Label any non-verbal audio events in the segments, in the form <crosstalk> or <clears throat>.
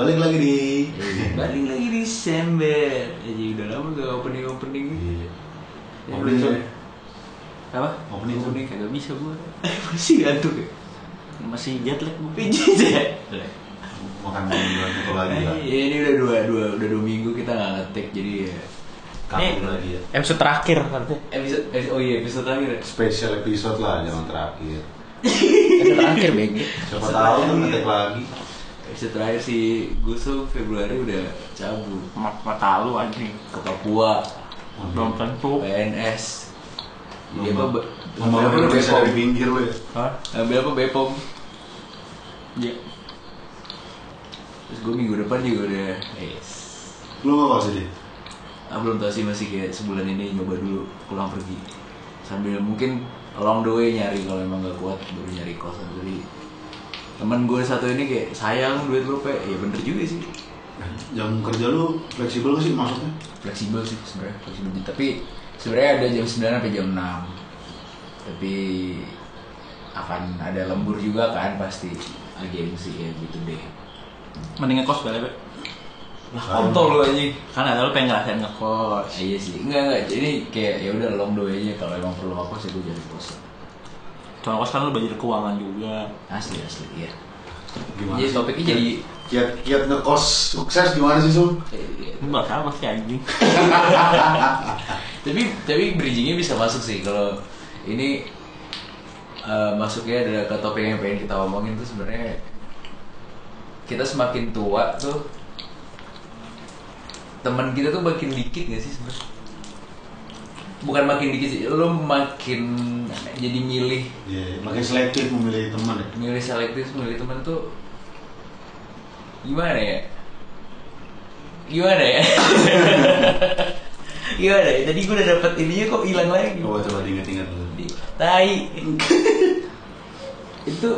Balik lagi di Balik lagi di Desember. Jadi udah lama gak opening opening. Iya. Ya, Opening udah. Sob. Apa? Opening, opening kagak bisa gua. Masih ngantuk ya. Masih jet lag gue. Pijit ya. Makan bulan itu lagi lah. Iya ini udah dua dua udah dua minggu kita nggak ngetek jadi ya. Kabur lagi ya. Episode terakhir nanti. Episode eh, oh iya episode terakhir. ya? Spesial episode lah, jangan terakhir. Episode terakhir begi. Siapa tahu kan ngetek lagi. Episode terakhir si Guso Februari udah cabut Mata lu anjing. ke Papua, Belum tentu. PNS. Jadi apa? Bepom? dari pinggir lu ya. Hah? Ambil apa Bepom? Iya. Terus gue minggu depan juga udah yes. Lu sih dia? Ah, belum tau sih masih kayak sebulan ini nyoba dulu pulang pergi sambil mungkin along the way nyari kalau emang gak kuat baru nyari kosan jadi teman gue satu ini kayak sayang duit lu pe. Ya bener juga sih. Jam kerja lu fleksibel gak sih maksudnya? fleksibel sih sebenarnya fleksibel. Tapi sebenarnya ada jam 9 sampai jam 6 tapi akan ada lembur juga kan pasti. Agensi ya gitu deh. Mending ngekos kali, Be. lah kontol lu anjing. Kan ada lu pengen ngerasain ngekos. Iya sih. Enggak enggak jadi kayak ya udah long way aja kalau emang perlu apa sih gue jadi kosan Ngekos kan lu belajar keuangan juga. asli asli iya Gimana Jadi topiknya jadi Kiat kiat ngekos sukses gimana sih Sum? eh, Lu bahas apa sih anjing? <laughs> tapi tapi bridgingnya bisa masuk sih kalau ini eh, masuknya adalah ke topik yang pengen kita omongin tuh sebenarnya kita semakin tua tuh teman kita tuh makin dikit gak sih sebenarnya bukan makin dikit sih lo makin jadi milih. Iya, makin selektif memilih teman ya. milih selektif milih teman tuh gimana ya? Gimana ya? <laughs> Gimana ya? Tadi gue udah dapet ininya kok hilang lagi. Coba coba diingat-ingat dulu. Di- tai. <laughs> Itu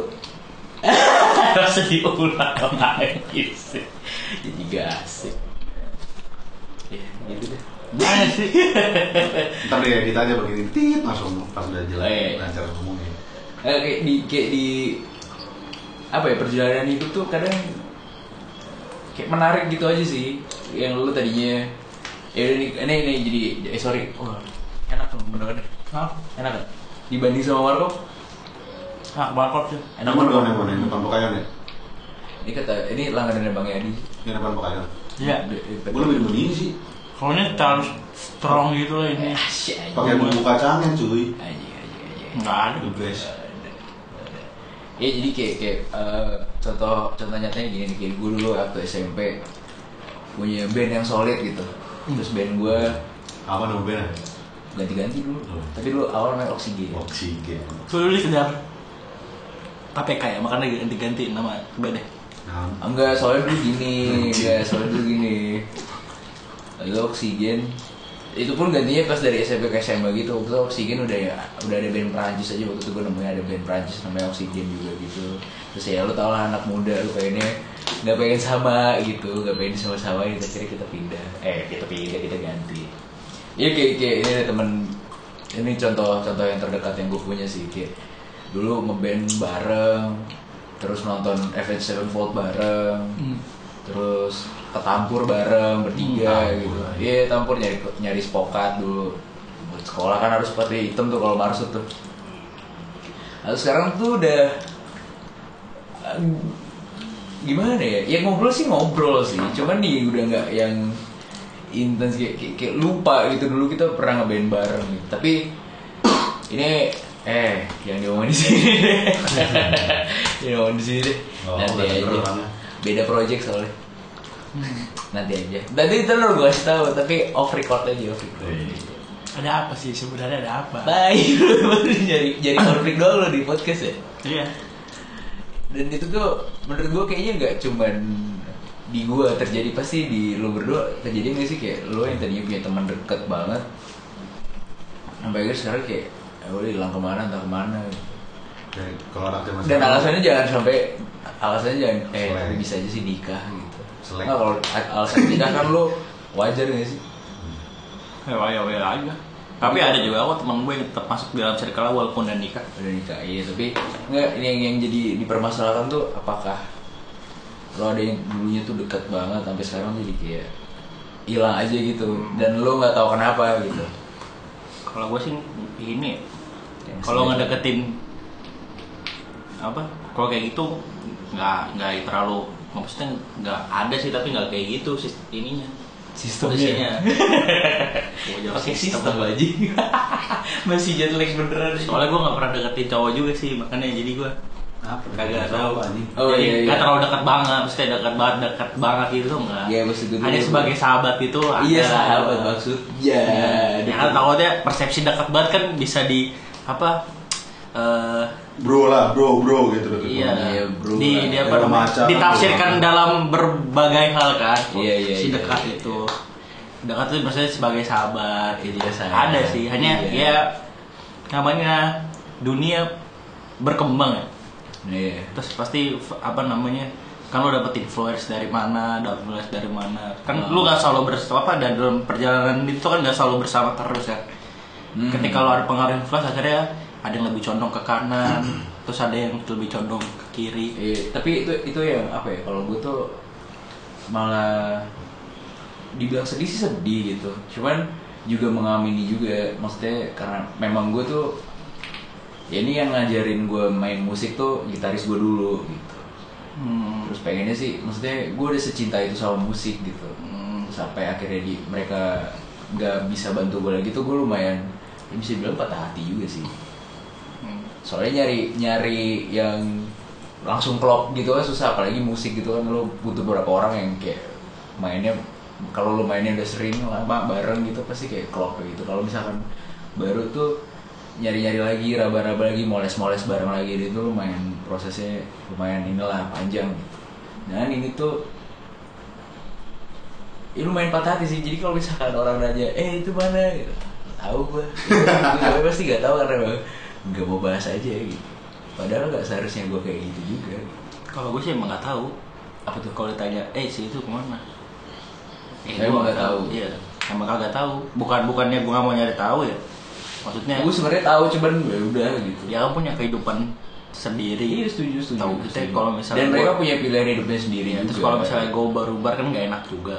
<laughs> Harus diulang lagi sih. jadi gak asik. Ya gitu deh Sih? <laughs> Ntar deh edit aja begini, tit langsung pas udah Oh, iya. lancar ngomongnya. Eh, kayak di kayak di apa ya perjalanan hidup tuh kadang kayak menarik gitu aja sih yang lu tadinya ya nih ini ini jadi eh sorry wah enak tuh bener bener Hah? enak kan dibanding sama warkop Ah, barcode sih. enak banget yang depan Pekayon ya? ini kata ini langganan bang Yadi Yang depan Pekayon. Iya. Gue lebih ini sih, Ini terlalu strong gitu lah ini. Pakai bumbu kacangnya cuy. Anjing, anjing, anjing. Enggak ada. The best. Ya jadi kayak kayak eh, contoh contoh nyatanya gini nih kayak gue dulu waktu SMP punya band yang solid gitu. Terus band gue Apa nama bandnya? ganti-ganti dulu. Oh. Tapi dulu awal namanya Oksigen. Oksigen. Lu dulu sedang KPK ya, makanya ganti-ganti nama bandnya. Nah, Enggak, soalnya dulu gini, enggak, soalnya dulu gini. Lalu Oksigen. Itu pun gantinya pas dari SMP ke SMA gitu. Waktu itu Oksigen udah ya udah ada band Prancis aja. Waktu itu gue nemuin ada band Prancis namanya Oksigen juga gitu. Terus ya lu tau lah anak muda lu pengennya nggak pengen sama gitu nggak pengen sama-sama gitu akhirnya kita pindah. Eh kita pindah kita ganti. Iya kayak kayak ini ada temen ini contoh contoh yang terdekat yang gue punya sih. Kayak dulu ngeband bareng terus nonton Avenged Sevenfold bareng. Hmm. terus ketampur bareng bertiga Hmm, gitu. Iya tampur nyari nyari spokat dulu. Buat sekolah kan harus pakai hitam tuh kalau marsut tuh. Lalu sekarang tuh udah gimana ya? Ya ngobrol sih ngobrol sih. Cuman nih udah nggak yang intens kayak, kayak, kayak lupa gitu. Dulu kita pernah ngeband bareng gitu. tapi ini eh yang diomongin di sini <laughs> yang diomongin di sini deh. Oh, nanti aja. beda project soalnya nanti aja. Tadi terus gue kasih tahu tapi off record aja off record. Iya. Ada apa sih? Sebenarnya ada apa? baik lu <laughs> baru nyari nyari konflik doang lo di podcast ya? Iya. dan itu tuh menurut gue kayaknya nggak cuman di gua terjadi pasti di lo berdua. Terjadi nggak sih? Kayak lo yang tadinya punya teman deket banget sampai akhirnya sekarang kayak ya udah hilang ke mana entah ke mana. Dari- kalau dan alasannya jangan sampai alasannya jangan eh bisa aja sih nikah gitu Selek. nah kalau alasan nikah kan lo wajar nggak sih Ya ya ya aja. Tapi ada juga kok teman gue yang tetap masuk dalam circle walaupun udah nikah. udah nikah iya tapi nggak ini yang, yang jadi dipermasalahkan tuh apakah lo ada yang dulunya tuh dekat banget sampai sekarang jadi kayak hilang aja gitu dan lo nggak tahu kenapa gitu Kalau gue sih ini kalau ngedeketin apa? Kalau kayak gitu nggak nggak terlalu maksudnya nggak ada sih tapi nggak kayak gitu sih ininya <laughs> jawab pakai sistem. sistem aja <laughs> masih jet lag beneran Soalnya gue nggak pernah deketin cowok juga sih makanya jadi gue Apa? kagak tahu. anjing. Oh, jadi iya, iya. nggak terlalu dekat banget, mesti dekat banget dekat banget gitu nggak. Iya, maksud gue Hanya sebagai sahabat itu ada. iya sahabat maksudnya Ya, kan takutnya persepsi dekat banget kan bisa di apa? eh Bro lah, bro, bro gitu. gitu. iya, Iya, bro di, lah. di apa namanya, macam. ditafsirkan dalam berbagai hal kan Iya, iya, si iya, dekat iya. itu dekat itu maksudnya sebagai sahabat gitu Iya, ya sayang. ada sih hanya Iya. ya namanya dunia berkembang ya iya terus pasti apa namanya kan lo dapet influence dari mana dapet influence dari mana kan Hmm. lu gak selalu bersama apa dan dalam perjalanan itu kan gak selalu bersama terus ya Hmm. ketika lo ada pengaruh influence akhirnya ada yang lebih condong ke kanan terus ada yang lebih condong ke kiri Iya, tapi itu itu yang apa ya? Kalau gue tuh malah dibilang sedih sih sedih gitu. Cuman juga mengamini juga, maksudnya karena memang gue tuh ya ini yang ngajarin gue main musik tuh gitaris gue dulu gitu. hmm. Terus pengennya sih, maksudnya gue udah secinta itu sama musik gitu. Hmm. Sampai akhirnya di mereka nggak bisa bantu gue lagi tuh gue lumayan ya bisa bilang patah hati juga sih. Soalnya nyari nyari yang langsung klop gitu kan susah apalagi musik gitu kan. Lo butuh beberapa orang yang kayak mainnya kalau lo mainnya udah sering lama bareng gitu pasti kayak klop gitu. Kalau misalkan baru tuh nyari nyari lagi raba raba lagi moles moles bareng lagi itu lumayan prosesnya lumayan inilah panjang gitu. Dan ini tuh ya lumayan patah hati sih. Jadi kalau misalkan orang nanya eh itu mana? Gitu tahu gue <laughs> gue pasti gak tahu karena nggak mau bahas aja gitu. Padahal nggak seharusnya gue kayak gitu juga. Kalau gue sih emang gak tahu. Apa tuh? Kalau ditanya eh si itu ke mana? Eh, Saya gua emang nggak tahu. iya. Emang kagak tahu. Bukan bukannya gue gak mau nyari tahu ya. Maksudnya gue sebenarnya tahu cuman ya udah gitu. Kan punya kehidupan sendiri. Iya setuju setuju Tahu, kita kalau misalnya dan mereka punya pilihan hidupnya sendiri juga. terus kalau misalnya gue baru bar kan gak enak juga.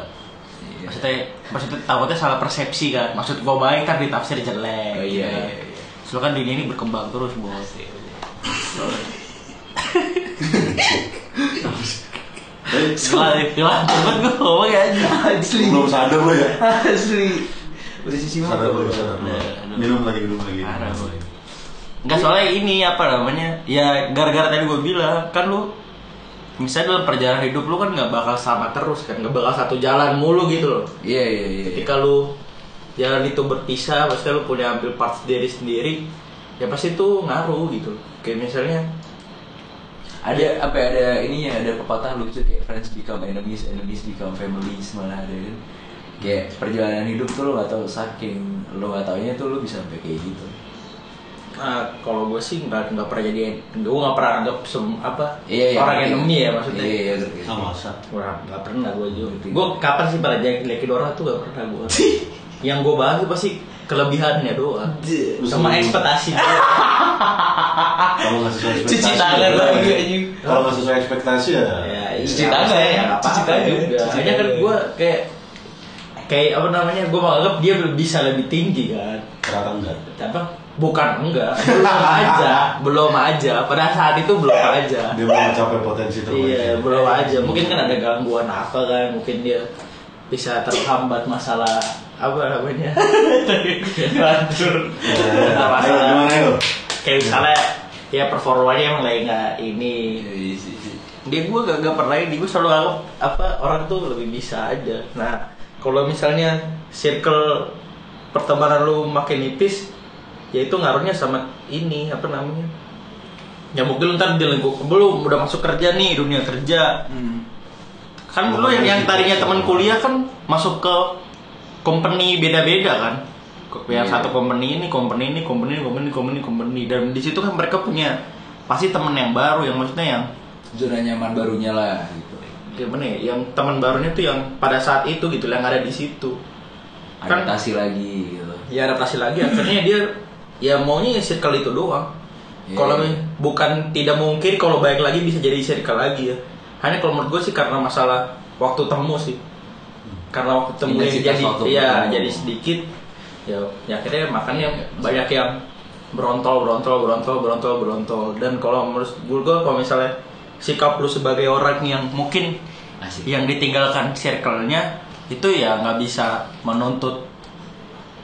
Iya. maksudnya maksudnya takutnya salah persepsi kan. Maksud gue baik kan ditafsir jelek. Oh, iya, gitu kan. iya, iya. Soalnya kan dunia ini berkembang terus bos Gila, gila, cepet gue ngomong ya asli Belum sadar lo ya? asli udah sisi Sadar lo, sadar lo. Aduh. Minum lagi, minum lagi. Parah, boy. Enggak soalnya ini apa namanya Ya gara-gara tadi gue bilang Kan lu Misalnya dalam perjalanan hidup lu kan nggak bakal sama terus kan nggak bakal satu jalan mulu gitu loh iya iya iya ketika lu jalan itu berpisah maksudnya lu punya ambil part sendiri sendiri ya pasti itu ngaruh gitu kayak misalnya ada apa ya, ada ininya ada pepatah lucu kayak friends become enemies enemies become families malah ada kan kayak perjalanan hidup tuh lo gak tahu saking lo gak taunya tuh lo bisa sampai kayak gitu Nah, kalau gue sih nggak nggak pernah jadi gue nggak pernah anggap sem apa Iya, iya, orang ngerti. enemy ya maksudnya iya iya ngerti. Sama masa. Nggak pernah gue juga gue kapan sih pada jelekin orang tuh gak pernah gue <laughs> yang gue bahas tuh pasti kelebihannya doang. Sama ekspektasi dia. Kalau nggak sesuai ekspektasi. cuci tangan ya. lagi anjing. Kalau nggak sesuai ekspektasi ya. ya, Cuci iya, tangan, maksudnya ya cuci tangan, juga. Cuci hanya kan tangan. gue kayak kayak apa namanya gue menganggap dia bisa lebih tinggi kan. Ternyata enggak. apa? Bukan enggak. Belum <laughs> aja. Belum aja. Pada saat itu belum aja. Dia belum mencapai potensi terbaik. iya belum aja. Mungkin kan ada gangguan apa kan. Mungkin dia bisa terhambat masalah apa namanya? <laughs> Nah, Ayo, masalah. Gimana kayak misalnya ya performanya emang lagi nggak ini. Iya, iya, iya, iya. dia gue gak, gak pernah ini gue selalu anggap apa orang tuh lebih bisa aja. Nah kalau misalnya circle pertemanan lu makin nipis ya itu ngaruhnya sama ini apa namanya? Ya mungkin lu ntar di lingkup belum udah masuk kerja nih dunia kerja. Hmm. Kan lu yang, yang tadinya teman kuliah kan masuk ke company beda-beda kan? Yang Iya. satu company ini company ini company ini company ini, company ini, company dan di situ kan mereka punya pasti temen yang baru yang maksudnya yang zona nyaman barunya lah gitu. Gimana ya. Yang teman barunya tuh yang pada saat itu gitu yang ada di situ. Kan- adaptasi lagi gitu. Ya adaptasi lagi. Akhirnya dia ya maunya ya circle itu doang. Iya. kalau bukan tidak mungkin kalau baik lagi bisa jadi circle lagi ya hanya kalau menurut gue sih karena masalah waktu temu sih. Karena waktu temu yang jadi ya jadi sedikit ya, ya akhirnya makanya banyak yang berontol berontol berontol berontol berontol. Dan kalau menurut gue kalau misalnya sikap lu sebagai orang yang mungkin Asik. yang ditinggalkan circle-nya itu ya nggak bisa menuntut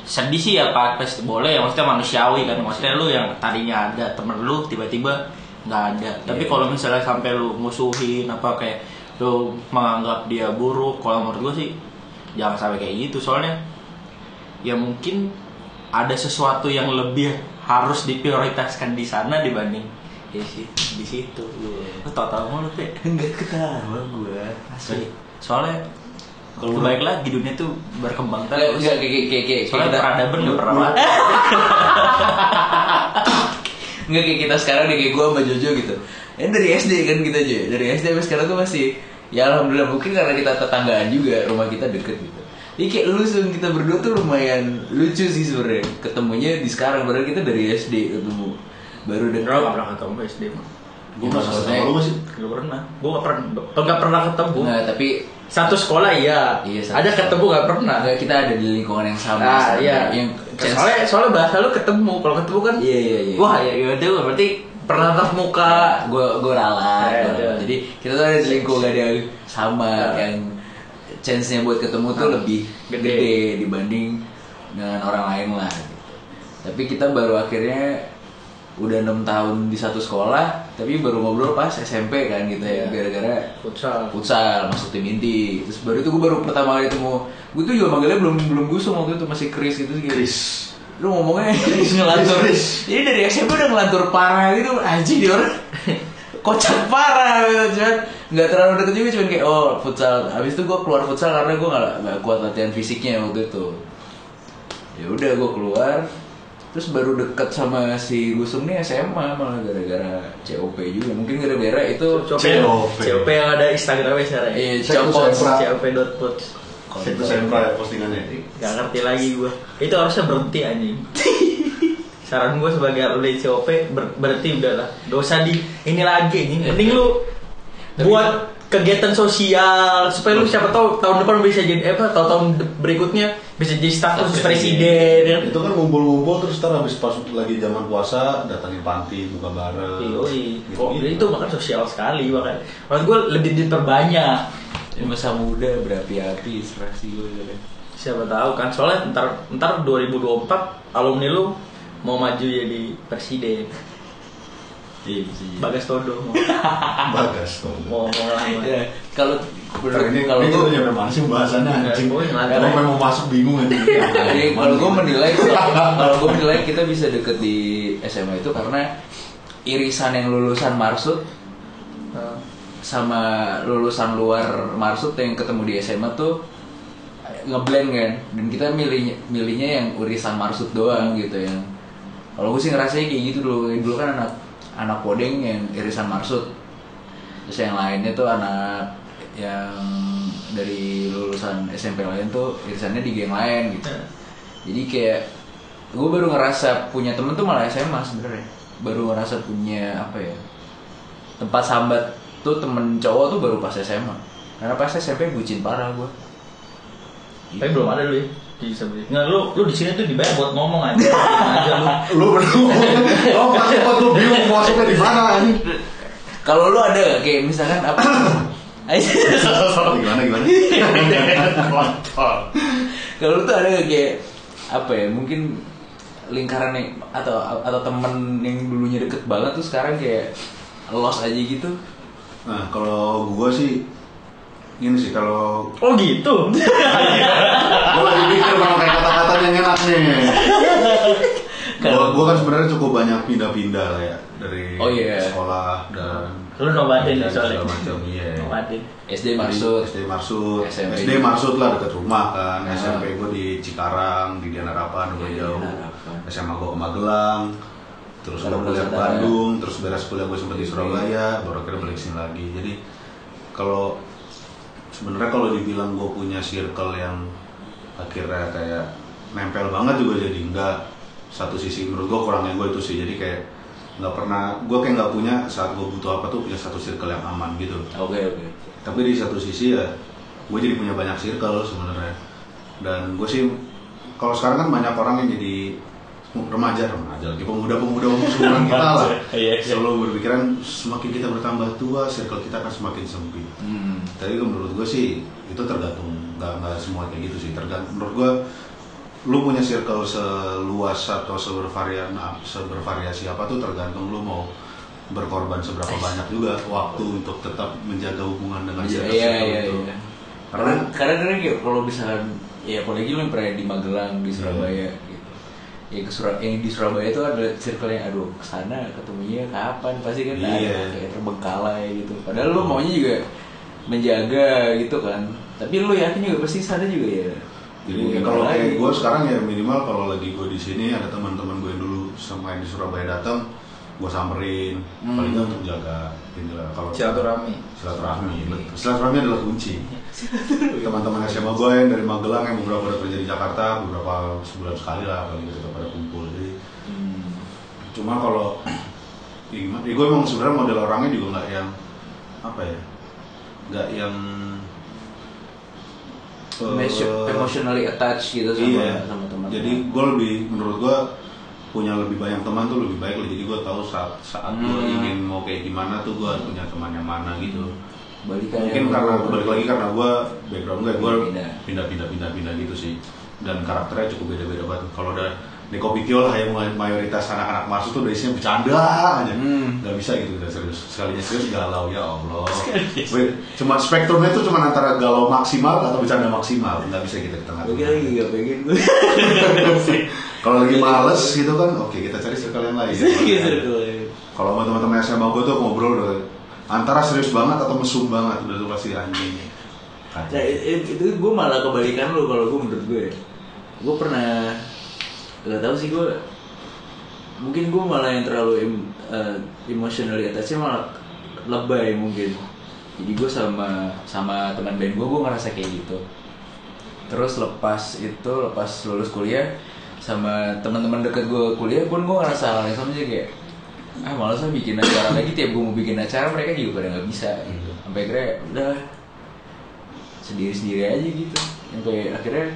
sedih sih ya pak. Pasti boleh ya maksudnya manusiawi kan. Maksudnya lu yang tadinya ada temen lu tiba-tiba nggak ada. Tapi Iya. kalau misalnya sampai lu musuhin apa kayak lu menganggap dia buruk kalau menurut gue sih jangan sampai kayak gitu. Soalnya ya mungkin ada sesuatu yang lebih harus diprioritaskan di sana dibanding di situ di situ. Lu tau tau mau lu? Enggak ketawa gue. asli. Soalnya Kalau baik lagi dunia tuh berkembang Enggak, terus. enggak kayak kayak kayak soalnya peradaban nggak pernah mati <laughs> Enggak kayak kita sekarang nih kayak gue sama Jojo gitu. Ini dari SD kan kita aja. Dari SD sampai sekarang tuh masih ya alhamdulillah mungkin karena kita tetanggaan juga rumah kita deket gitu. Jadi kayak lu sama kita berdua tuh lumayan lucu sih sebenarnya. Ketemunya di sekarang padahal kita dari SD ketemu. Baru Bro, deket. nggak pernah ketemu SD mah Gue maksudnya- sama lu sih. nggak pernah gue nggak pernah nggak pernah ketemu Nah, tapi satu sekolah iya, Iya, satu ada sekolah. ketemu nggak pernah enggak kita ada di lingkungan yang sama. ah sebenarnya. iya Yang chance- soalnya soalnya bahasa lu ketemu kalau ketemu kan Iya iya iya. wah ya ya udah berarti pernah tatap muka gue gue ralat udah. ralat. jadi kita tuh ada di lingkungan yang sama yang chance-nya buat ketemu tuh lebih Gede. gede. dibanding dengan orang lain lah gitu. tapi kita baru akhirnya udah enam tahun di satu sekolah tapi baru ngobrol pas SMP kan gitu ya Iya. gara-gara futsal. futsal masuk tim inti. Terus baru itu gue baru pertama kali ketemu. Gue tuh juga manggilnya belum belum gusung waktu itu masih Chris gitu sih. Chris. lu ngomongnya <laughs> ngelantur. Chris. jadi dari SMP udah ngelantur parah gitu. Anjing dia orang <laughs> kocak parah gitu cuman nggak terlalu deket juga cuman kayak oh futsal. Habis itu gue keluar futsal karena gue nggak kuat latihan fisiknya waktu itu. Ya udah gue keluar terus baru deket sama si Gusung nih SMA malah gara-gara COP juga. Mungkin gara-gara itu COP COP. COP yang ada Instagramnya sekarang. Ya? Iya, tuh copot sempra. COP.puts Itu sempra ya postingannya. Gak ngerti lagi gue Itu harusnya berhenti anjing. <laughs> Saran gue sebagai atlet COP ber- berhenti udahlah Gak usah di ini lagi nih Mending lu Tapi- buat kegiatan sosial supaya lu siapa tahu tahun depan bisa jadi eh, apa tahun tahun berikutnya bisa jadi staf khusus presiden ya. Itu kan ngumpul-ngumpul terus ntar habis pas lagi zaman puasa datangin panti buka bareng. Yoi. Gitu, Oh, itu bahkan sosial sekali bahkan. Maksud gue lebih diperbanyak. Ini masa muda berapi-api inspirasi gue gitu kan. Siapa tahu kan soalnya ntar ntar 2024 alumni lu mau maju jadi presiden. Iya jadi. Bagas Todo <laughs> Bagas tuh. mau mau ngelamar. Ya, kalau Ntar ini kalau ini gue udah nyampe mana sih bahasannya anjing? Gue ngelantar. Kalau mau masuk bingung anjing. <laughs> Jadi kalau gue menilai <laughs> kalau gue menilai kita bisa deket di SMA itu karena irisan yang lulusan Marsud Nah, sama lulusan luar Marsud yang ketemu di SMA tuh ngeblend kan dan kita milihnya milihnya yang irisan Marsud doang gitu yang kalau gue sih ngerasain kayak gitu dulu dulu kan anak anak podeng yang irisan Marsud. Terus yang lainnya tuh anak yang dari lulusan SMP lain tuh irisannya di geng lain gitu. Nah. jadi kayak gue baru ngerasa punya temen tuh malah SMA sebenarnya. Baru ngerasa punya apa ya tempat sambat tuh temen cowok tuh baru pas SMA karena pas SMP bucin parah gue Tapi belum ada lu ya di sebelah. Nggak lu lu di sini tuh dibayar buat ngomong aja. <laughs> Aja lu. Lu. Oh, pasti buat lu bingung mau masuknya di mana kalau lu ada gak kayak misalkan apa <laughs> Gimana gimana? kalau lu tuh ada gak kayak apa ya mungkin lingkaran yang atau atau temen yang dulunya deket banget tuh sekarang kayak lost aja gitu Nah, kalau gua sih ini sih kalau Oh gitu. <laughs> gua lagi mikir mau kayak kata-katanya yang enak nih. Gua, gua kan sebenarnya cukup banyak pindah-pindah lah ya dari Oh, iya. sekolah dan Lu nobatin soalnya. macam iya. Nobatin. SD maksud SD Marsud, SMP. SD Marsud lah dekat rumah kan, Ah. SMP gue di Cikarang, di Dian Harapan, udah Iya, jauh. Dian Harapan. SMA gue ke Magelang, terus gue kuliah ke. Bandung, terus beres kuliah gue sempat di. Surabaya, baru akhirnya balik sini lagi. Jadi kalau sebenarnya kalau dibilang gue punya circle yang akhirnya kayak nempel banget juga jadi enggak. Satu sisi. Menurut gue kurangnya gue itu sih, jadi kayak nggak pernah gue kayak nggak punya saat gue butuh apa tuh punya satu circle yang aman gitu. Oke oke. Tapi di satu sisi ya gue jadi punya banyak circle sebenarnya. Dan gue sih kalau sekarang kan banyak orang yang jadi remaja remaja lagi pemuda-pemuda umuran kita lah <laughs> Iya, iya. selalu berpikiran semakin kita bertambah tua circle kita akan semakin sempit hmm. tapi menurut gue sih itu tergantung nggak nggak semua kayak gitu sih tergantung menurut gue lu punya circle seluas atau sebervarian sebervariasi apa tuh tergantung lu mau berkorban seberapa banyak juga waktu untuk tetap menjaga hubungan dengan Iya circle iya circle iya. itu iya. Karena karena karena kayak kalau misalkan ya apalagi lu yang pernah di Magelang di Surabaya gitu. Ya ke Surabaya yang di Surabaya itu ada circle yang aduh ke sana ketemunya kapan pasti kan ada Iya. kayak terbengkalai gitu. Padahal lu maunya juga menjaga gitu kan. Tapi lu yakin juga pasti sana juga ya. Jadi hubungan kalau kayak gue sekarang ya minimal kalau lagi gue di sini ada teman-teman gue yang dulu sama yang di Surabaya datang, gue samperin, Hmm. paling nggak untuk jaga. Kalau Silaturahmi. silaturahmi, silaturahmi adalah kunci. Teman-teman SMA gue yang dari Magelang yang beberapa udah kerja di Jakarta, beberapa sebulan sekali lah paling kita pada kumpul. Jadi Hmm. cuma kalau ya gimana? Ya gue emang sebenarnya model orangnya juga nggak yang apa ya, nggak yang eh, emotionally attached gitu sama iya. sama teman. Jadi gue lebih menurut gue punya lebih banyak teman tuh lebih baik. Jadi gue tahu saat saat gue Hmm. ingin mau kayak gimana tuh gue punya teman yang mana gitu. balikan Mungkin karena balik lagi karena gue background gue gue Pindah. pindah pindah pindah gitu sih. Dan karakternya cukup beda beda banget. Kalau udah di kopi Tio lah yang mayoritas anak-anak masuk tuh sini bercanda aja. Hmm. Gak bisa gitu udah serius. Sekalinya serius galau ya Allah. Cuma spektrumnya tuh cuma antara galau maksimal atau bercanda maksimal. Nggak bisa kita di tengah. Gue gak pengen gue. Kalau lagi males gitu kan, oke kita cari circle yang lain. <laughs> Gitu. Kalau sama teman-teman SMA gue tuh ngobrol udah antara serius banget atau mesum banget udah tuh pasti anjing. Nah, itu, itu gue malah kebalikan lu kalau gue menurut gue. Gue pernah gak tau sih gue mungkin gue malah yang terlalu em, eh, emotionally attached malah lebay mungkin jadi gue sama sama teman band gue gue ngerasa kayak gitu terus lepas itu lepas lulus kuliah sama teman-teman deket gue kuliah pun gue ngerasa hal yang sama aja kayak ah malas lah bikin acara lagi. Tiap gue mau bikin acara mereka juga pada nggak bisa gitu. Sampai akhirnya udah sendiri sendiri aja gitu. Sampai akhirnya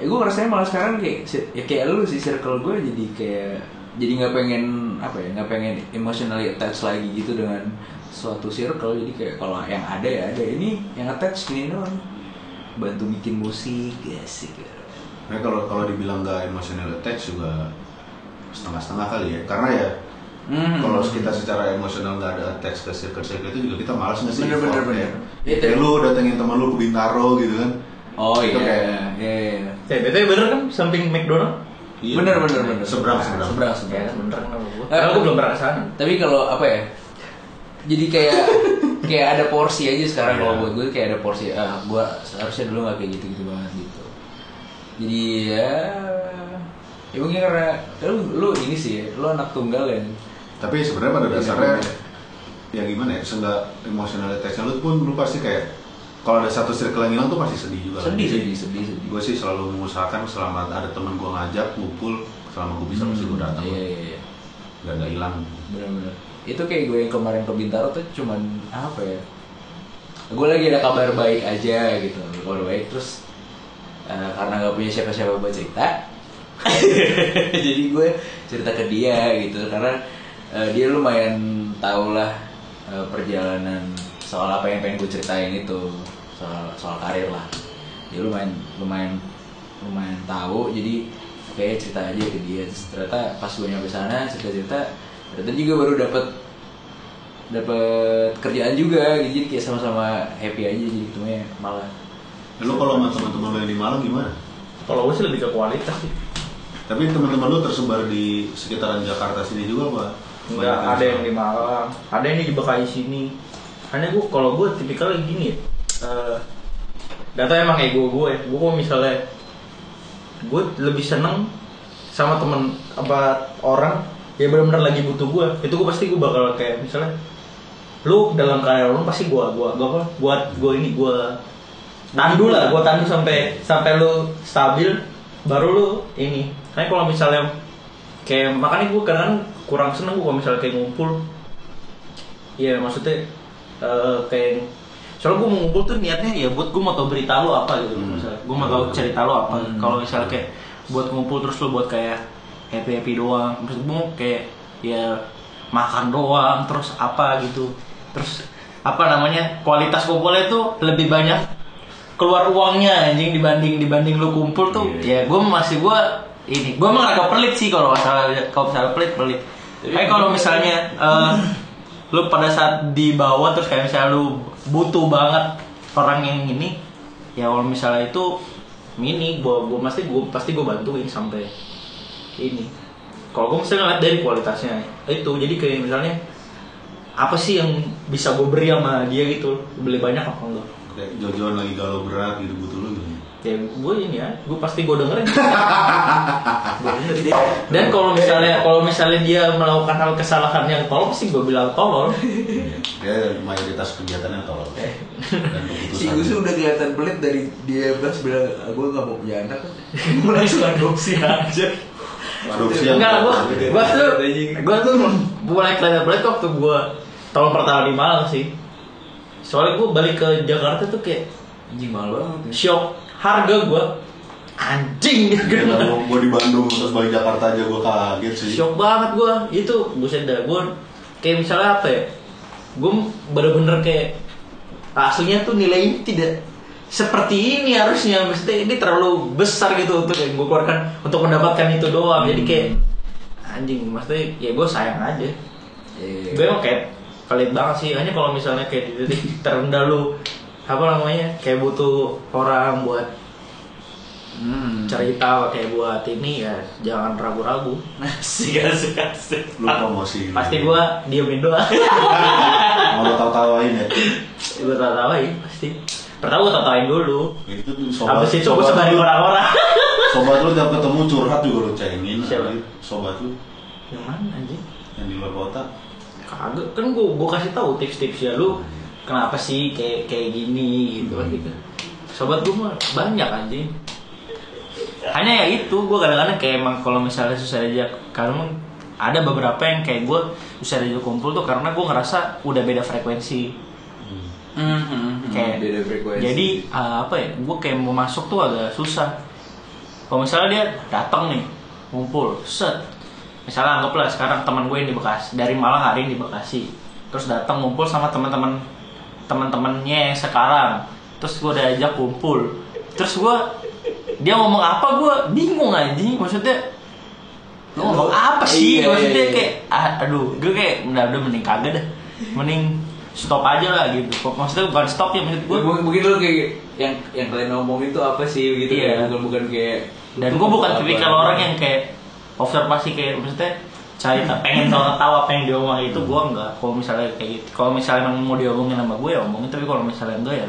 ya gue rasanya malah sekarang kayak ya kayak lu sih circle gue jadi kayak jadi nggak pengen apa ya nggak pengen emotionally attached lagi gitu dengan suatu circle. Jadi kayak kalau yang ada ya ada ini yang attached ini doang. Bantu bikin musik ya sih Nah, kalau kalau dibilang nggak emotional attach juga setengah-setengah kali ya. Karena ya Hmm. kalau kita secara emosional nggak ada attach ke circle-circle itu juga kita malas nggak sih? Bener, bener, bener. ya? Iya, Kayak tapi- lu datengin teman lu ke Bintaro gitu kan? oh Itu iya kayak- iya iya Eh, BTW bener kan samping McDonald? Iya. bener bener bener Seberang seberang. seberang Ya, seberang bener kan Karena gua belum pernah ke sana. tapi kalau apa ya jadi kayak kayak ada porsi aja sekarang kalau Iya. buat gue kayak ada porsi ah gue seharusnya dulu nggak kayak gitu gitu banget gitu jadi ya ya mungkin karena lu, lu ini sih ya, lu anak tunggal kan Tapi sebenarnya pada Iya, dasarnya ya gimana ya? Seenggak emotional attach lu pun lu pasti kayak kalau ada satu circle yang hilang tuh pasti sedih juga. kan? sedih Jadi, sedih sedih sedih gue sih selalu mengusahakan selama ada temen gue ngajak ngumpul selama gue bisa pasti gue datang iya iya iya gak nggak hilang benar-benar itu kayak gue yang kemarin ke Bintaro tuh cuman apa ya gue lagi ada kabar baik aja gitu kabar baik terus eh, karena nggak punya siapa-siapa buat cerita <laughs> jadi gue cerita ke dia gitu. Karena eh, dia lumayan tau lah eh, perjalanan soal apa yang pengen gue ceritain itu soal soal karir lah. Dia lumayan lumayan lumayan tahu jadi kayak cerita aja ke dia. Terus ternyata pas gue nyampe sana cerita cerita ternyata juga baru dapat dapat kerjaan juga. Gitu jadi kayak sama-sama happy aja jadi ketemunya malah lu kalau sama teman-teman lu yang di Malang gimana Kalau gua sih lebih ke kualitas sih. tapi teman-teman lu tersebar di sekitaran Jakarta sini juga pak Enggak, ada yang di Malang, ada yang di Bekasi sini. Hanya gua kalau gua tipikalnya gini ya. Eh data emang ego gue, gue kalau misalnya gue lebih seneng sama temen apa orang ya benar-benar lagi butuh gue itu gue pasti gue bakal kayak misalnya lu dalam karya lu pasti gue gua gua apa buat gue ini gue tandu lah gue tandu sampai sampai lu stabil baru lu ini. Kayak kalau misalnya kayak makanya gue kadang kurang seneng gue kalau misalnya kayak ngumpul. Iya maksudnya eh, kayak soalnya gue mau ngumpul tuh niatnya ya buat gue mau tau berita lo apa gitu Hmm. misalnya. Gue mau tau cerita lo apa. Hmm. kalau misalnya kayak buat ngumpul terus lo buat kayak happy happy doang maksud gue kayak ya makan doang terus apa gitu. Terus apa namanya kualitas kumpulnya tuh lebih banyak keluar uangnya anjing dibanding dibanding lu kumpul tuh Iya. ya gue masih gue ini gue emang agak pelit sih kalau masalah kalau misalnya pelit pelit. Tapi kalau misalnya eh, <laughs> lu pada saat di bawah terus kayak misalnya lu butuh banget orang yang ini ya kalau misalnya itu mini gue gue pasti gue pasti gue bantuin sampai ini. Kalau gue mesti ngeliat dari kualitasnya itu. Jadi kayak misalnya apa sih yang bisa gue beri sama dia gitu? Beli banyak apa enggak kayak jojoan lagi galau berat gitu butuh lu gitu ya gue ini ya gue pasti gue dengerin. Gua dengerin. <laughs> dan kalau misalnya kalau misalnya dia melakukan hal kesalahan yang tolol sih gue bilang tolol. Dia mayoritas kegiatannya tolol. Dan Si keputusan Gus udah kelihatan pelit dari dia pas bilang gue gak mau punya anak. <laughs> Gue langsung adopsi aja. Adopsi yang enggak gue gue tuh Anjing. gue tuh mulai kelihatan pelit waktu gue tahun pertama di Malang sih soalnya gue balik ke Jakarta tuh kayak Anjing mahal banget ya. shock. Harga gue anjing. Ya, kalau gue di Bandung terus balik Jakarta aja gue kaget sih. Shock banget gue itu buset dah gue kayak misalnya apa ya gue bener-bener kayak aslinya tuh nilai ini tidak seperti ini harusnya. Maksudnya ini terlalu besar gitu untuk yang gue keluarkan untuk mendapatkan itu doang. Jadi kayak anjing maksudnya ya gue sayang aja. Iya. gue emang kayak pelit banget sih. Hanya kalau misalnya kayak di titik terendah lu apa namanya kayak butuh orang buat Hmm. cerita kayak buat ini ya jangan ragu-ragu. Asik asik asik lu promosi. Pasti gua diemin doang. <laughs> Mau lo tawa-tawain ya? Gua tawain pasti. Pertama gua tawain dulu. Itu tuh sobat habis itu gua sebarin lu- orang-orang. <laughs> Sobat lu tiap ketemu curhat juga lu cengin Siapa? sobat lu. Yang mana anjing? Yang di luar kota kagak. Kan gua gua kasih tahu tips-tips ya lu kenapa sih kayak kayak gini gitu kan gitu. Sobat gua mah banyak anjing. Hanya ya itu gua kadang-kadang kayak emang kalau misalnya susah aja karena ada beberapa yang kayak gua susah aja kumpul tuh karena gua ngerasa udah beda frekuensi. Hmm, kayak beda frekuensi. jadi uh, apa ya gue kayak mau masuk tuh agak susah. Kalau misalnya dia datang nih ngumpul set misalnya anggaplah sekarang teman gue yang di Bekasi dari Malang hari ini di Bekasi. Terus datang ngumpul sama teman-teman teman-temannya yang sekarang. Terus gue udah ajak kumpul. Terus gue dia ngomong apa gue bingung aja maksudnya lu ngomong apa sih? Iya, maksudnya iya, iya. kayak ah, aduh gue kayak udah udah mending kagak dah. Mending stop aja lah gitu. Maksudnya bukan stop ya maksud gue Gue mungkin, mungkin lu kayak yang yang kalian ngomongin tuh apa sih gitu. Iya. bukan bukan kayak dan gue bukan tipikal orang yang kayak observasi kayak maksudnya cari pengen tahu tahu apa yang diomongin. Itu gue enggak kalau misalnya kayak gitu kalau misalnya emang mau diomongin sama gue ya omongin. Tapi kalau misalnya enggak ya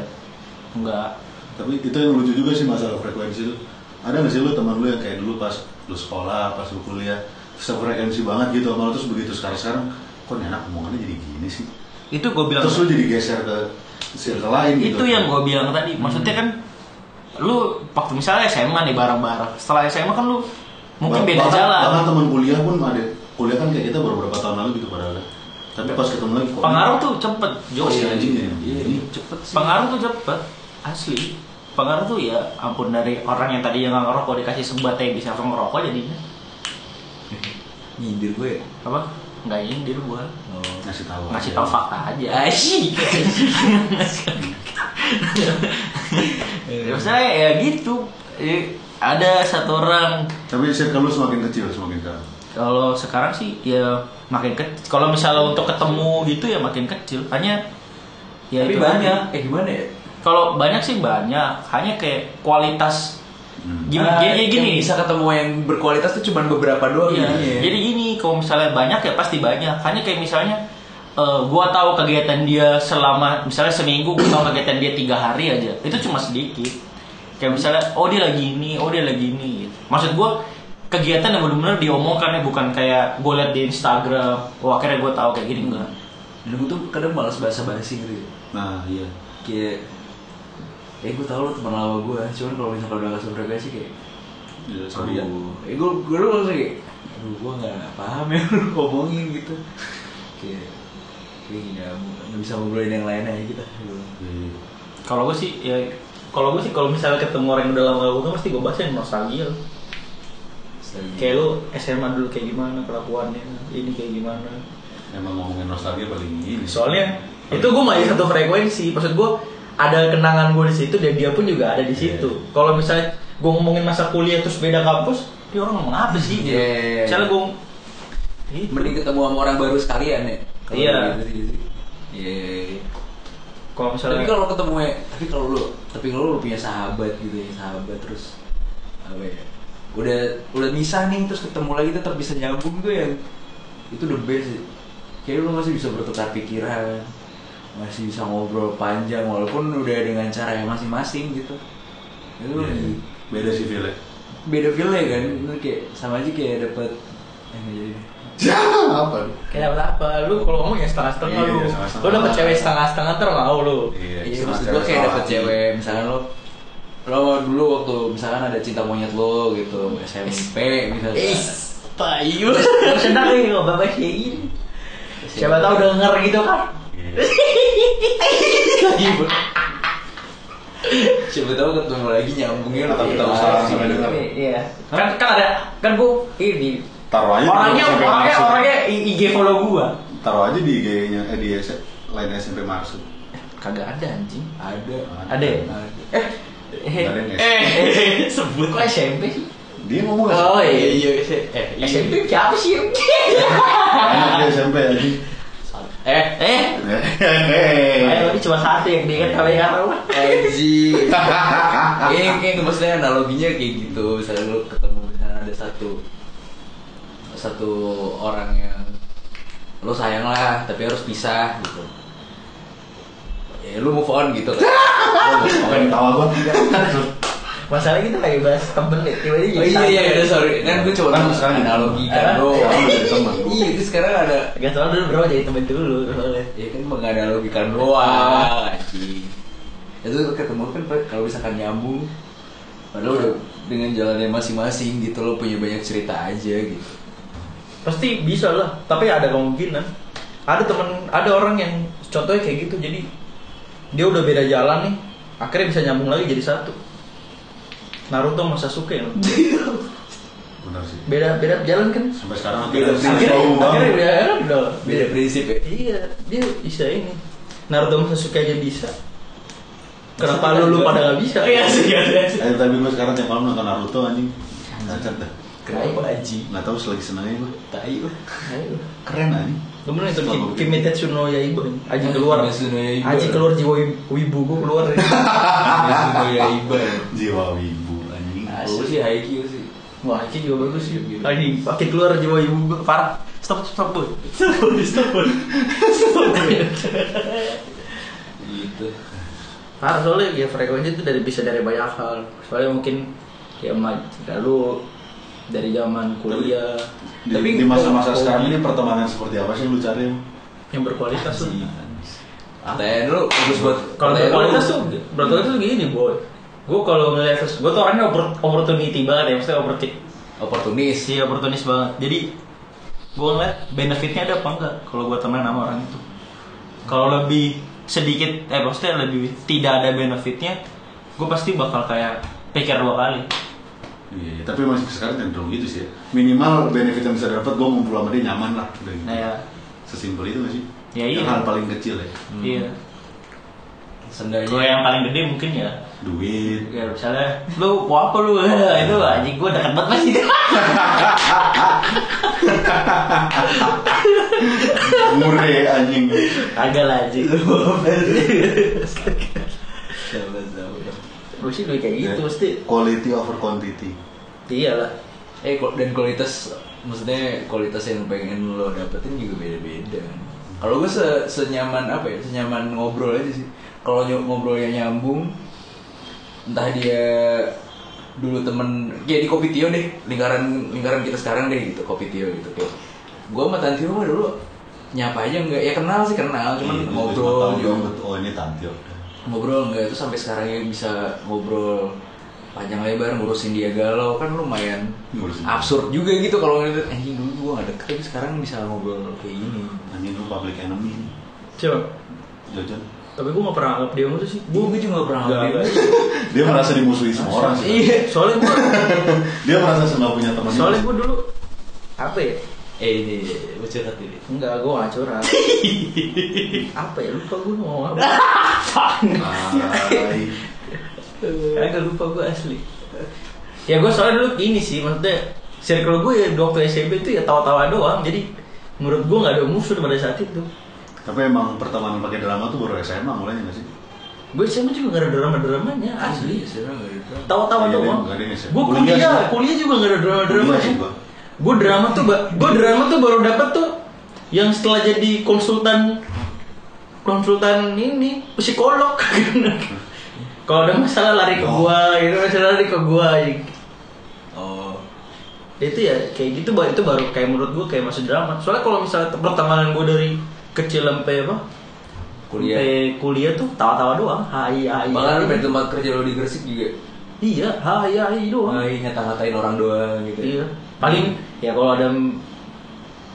enggak. Tapi itu yang lucu juga sih masalah frekuensi lu ada nggak sih lu teman lu yang kayak dulu pas lu sekolah pas lu kuliah sefrekuensi banget gitu sama lu terus begitu sekarang sekarang kok nih anak omongannya jadi gini sih? Itu gue bilang terus lu jadi geser ke circle lain gitu? Itu yang gue bilang tadi. Maksudnya kan lu waktu misalnya SMA nih bareng-bareng. Setelah SMA kan lu mungkin Bah- beda bahkan, jalan bahkan teman kuliah pun ada kuliah kan kayak kita baru beberapa tahun lalu gitu padahal tapi pas ketemu lagi kok pengaruh tuh cepet Jo Oh, si anjing ya? Iya, Ini. cepet sih. pengaruh tuh cepet asli pengaruh tuh ya ampun dari orang yang tadi yang nggak ngerokok dikasih sebat yang bisa langsung ngerokok jadinya <laughs> nyindir gue. ya? apa nggak nyindir gua Oh. ngasih tahu ngasih tahu fakta aja <laughs> Asyik. <laughs> ya maksudnya ya gitu Eh, ada satu orang tapi circle lu semakin kecil semakin sekarang kalau sekarang sih ya makin kecil kalau misalnya untuk ketemu gitu ya makin kecil hanya ya Tapi itu banyak. tadi. Eh gimana ya? kalau banyak sih banyak hanya kayak kualitas Hmm. gini Ah, jadi gini yang bisa ketemu yang berkualitas tuh cuma beberapa doang Iya, ya. jadi gini, kalau misalnya banyak ya pasti banyak. Hanya kayak misalnya, eh, gua tahu kegiatan dia selama misalnya seminggu, gua tahu kegiatan dia tiga hari aja. Itu cuma sedikit. Kayak misalnya, oh dia lagi ini, oh dia lagi ini. gitu. Maksud gua kegiatan yang benar-benar diomongkan ya bukan kayak gue liat di Instagram, oh akhirnya gue tahu kayak gini enggak. Dan gue tuh kadang malas bahasa basi gitu. nah iya Kayak eh gue tau lo teman lama gue, cuman kalau misalnya udah gak frekuensi kayak Iya, sorry ya. Eh gue gue dulu langsung kayak aduh gue nggak paham ya lu <laughs> ngomongin gitu kayak kayak nggak nggak bisa ngobrolin yang lain aja gitu Iya. Kalau gue sih ya kalau gue sih kalau misalnya ketemu orang yang udah lama gak ketemu pasti gue bahasin nostalgia. Kayak lu SMA dulu kayak gimana kelakuannya, ini kayak gimana. Emang ngomongin nostalgia paling ini. Soalnya itu gue masih satu frekuensi. Maksud gue ada kenangan gue di situ dan dia pun juga ada di situ. Kalau misalnya gue ngomongin masa kuliah terus beda kampus, dia orang ngomong apa sih? gitu. Iya. Misalnya gue gitu. mending ketemu sama orang baru sekalian ya Iya. gitu sih sih. Iya. kalau Tapi misalnya kalau ketemu ya, tapi kalau lu, tapi kalau lu punya sahabat gitu ya, sahabat terus apa ya? Udah udah misah nih terus ketemu lagi tetap bisa nyambung tuh yang itu the best sih. Kayak lu masih bisa bertukar pikiran, masih bisa ngobrol panjang walaupun udah dengan cara yang masing-masing gitu. Itu Iya. lebih Beda sih feel beda feel ya kan, itu kayak sama aja kayak dapet eh. Ya, apa? kayak apa? Lu kalau ngomong ya setengah-setengah Iya, lu. setengah-setengah. Lu dapet cewek setengah-setengah ntar mau lu. Iya, Iya, setengah maksud gue kayak setengah dapet cewek, misalkan lo lo dulu waktu misalkan ada cinta monyet lo gitu SMP misalkan Eh, payu. Senang nih kalau bapak kayak gini. Siapa tahu denger gitu kan? Iya. siapa tahu ketemu lagi nyambungnya Atau kita usaha asik. sampai denger. Iya. Kan kan ada kan gua ini Taruh aja orangnya SMP orangnya Marsud. orangnya I- IG follow gua. Taruh aja di IG-nya eh di S- lain SMP Marsud. Kagak ada anjing. ada Ada ya? Ada. Eh, eh, Ada yang eh, eh, sebut kok SMP sih? Dia ngomong Oh iya sih? iya eh SMP siapa sih? Dia SMP aja. eh eh Ayo ini cuma satu yang diingat kali karo. Anjing. <laughs> Ini kayak maksudnya analoginya kayak gitu. Misalnya lu ketemu misalnya ada satu satu orang yang lu sayang lah, tapi harus pisah gitu. Ya lu move on gitu kan. <laughs> Lu move on. Pengen tawa gua. Masalah kita lagi bahas temen nih, tiba-tiba Oh iya iya udah sorry kan gue cuma Kan sekarang Ah, doang. sekarang jadi teman. Iya itu sekarang ada Gak soal dulu bro jadi temen dulu soalnya. ya kan menganalogikan doang anjing. Itu ketemu kan kalau misalkan nyambung padahal udah dengan jalannya masing-masing gitu lo punya banyak cerita aja gitu. Pasti bisa lah, tapi ada kemungkinan. Ada temen, ada orang yang contohnya kayak gitu, jadi dia udah beda jalan nih, akhirnya bisa nyambung lagi jadi satu. Naruto sama Sasuke loh. <laughs> Benar sih. beda beda jalan kan. Sampai sekarang Beda prinsip. Akhirnya, akhirnya udah, udah Beda prinsip ya. Iya, dia bisa ini. Naruto sama Sasuke aja bisa. Kenapa lu lu pada nggak bisa? Iya sih, iya sih. Eh tapi gua sekarang tiap malam nonton Naruto anjing. Cacat dah. Kenapa anjing? Nggak tahu selagi senangnya gua. Tai lu. Ayo. Keren anjing. Kemudian itu Kimetsu no Yaiba. Aji keluar. <laughs> Yaiba. Aji keluar jiwa wibu gua keluar. Itu ya iba. Jiwa wibu anjing. Gue sih Haikyuu sih. Wah, Aji juga bagus sih. Aji makin keluar jiwa wibu gua. Parah. Stop, stop, stop, boy. Stop, <laughs> boy, stop, boy. Stop, boy. Gitu. Parah soalnya ya frekuensi itu dari bisa dari banyak hal. Soalnya mungkin ya lalu dari zaman kuliah Di, Tapi di masa-masa sekarang ini pertemanan seperti apa sih yang lu cari? yang berkualitas tuh. Tanya dulu, bagus buat Kalau berkualitas tuh, berkualitas tuh gini boy. Gue kalau ngeliat terus, gue tuh orangnya oppor- opportunity banget ya, maksudnya opportunity, oportunis. sih opportunis banget. Jadi gue ngeliat benefitnya ada apa enggak kalau gue temenan sama orang itu. Kalau lebih sedikit, eh maksudnya lebih tidak ada benefitnya, gue pasti bakal kayak pikir dua kali. Iya, tapi masih sekarang cenderung gitu sih ya. Minimal benefit yang bisa dapat gue ngumpul sama dia nyaman lah. Udah gitu. Nah ya, Sesimpel itu gak sih? Ya iya. Yang hal paling kecil ya. Hmm. iya. Seenggaknya Kalau yang paling gede mungkin ya Duit. Ya misalnya Lu mau apa lu <laughs> Itu anjing gue deket banget pasti <laughs> Mure anjing. Agak lah anjing. <laughs> Gue sih dulu kayak gitu Mesti Quality over quantity. Iya lah Eh dan kualitas maksudnya kualitas yang pengen lo dapetin juga beda-beda. Kalau gue se senyaman apa ya? Senyaman ngobrol aja sih. Kalau ny- ngobrolnya nyambung, entah dia dulu temen kayak di kopi Tio deh lingkaran lingkaran kita sekarang deh gitu kopi Tio gitu kayak gue sama Tantio mah dulu nyapa aja enggak ya kenal sih kenal cuman Iya, ngobrol juga dong, Oh ini tampil. Ngobrol enggak itu sampai sekarang ya bisa ngobrol panjang lebar ngurusin dia galau kan lumayan Ngurusin. absurd juga gitu kalau ngeliat anjing dulu gua gak deket tapi sekarang bisa ngobrol kayak gini Anjing lu public enemy Coba. Jajan Tapi gue gak pernah anggap dia musuh sih. gue gue juga gak pernah Nggak, ngerti nggak. <laughs> Dia merasa dimusuhi semua orang sih iya Soalnya gue, <laughs> Dia merasa nggak punya teman soalnya gue dulu apa ya? Eh ini gue curhat ini Enggak, gue gak curhat. <laughs> apa ya? Lupa gue mau apa. Hai. Agak lupa gue asli. Ya gue soalnya dulu gini sih, maksudnya circle gue ya waktu SMP itu ya tawa-tawa doang. Jadi menurut gue nggak ada musuh pada saat itu. Tapi emang pertemanan pakai drama tuh baru SMA mulainya nggak sih? Gue SMA juga gak ada drama-dramanya, asli. gak Tawa-tawa Iya, doang. ini. Gue Kuliah kuliah, juga gak ada drama-drama. Gue drama tuh, gue drama tuh baru dapet tuh yang setelah jadi konsultan konsultan ini psikolog. <laughs> Kalau ada masalah lari ke Oh. gua, gitu masalah lari ke gua. ya. oh itu ya kayak gitu itu baru kayak menurut gua kayak masih drama soalnya kalau misalnya pertemanan gua dari kecil sampai apa Kuliah. sampai kuliah tuh tawa-tawa doang hai hai bahkan hai. di tempat kerja lo di Gresik juga iya hai hai doang Nah, ngata-ngatain orang doang gitu iya paling ya kalau ada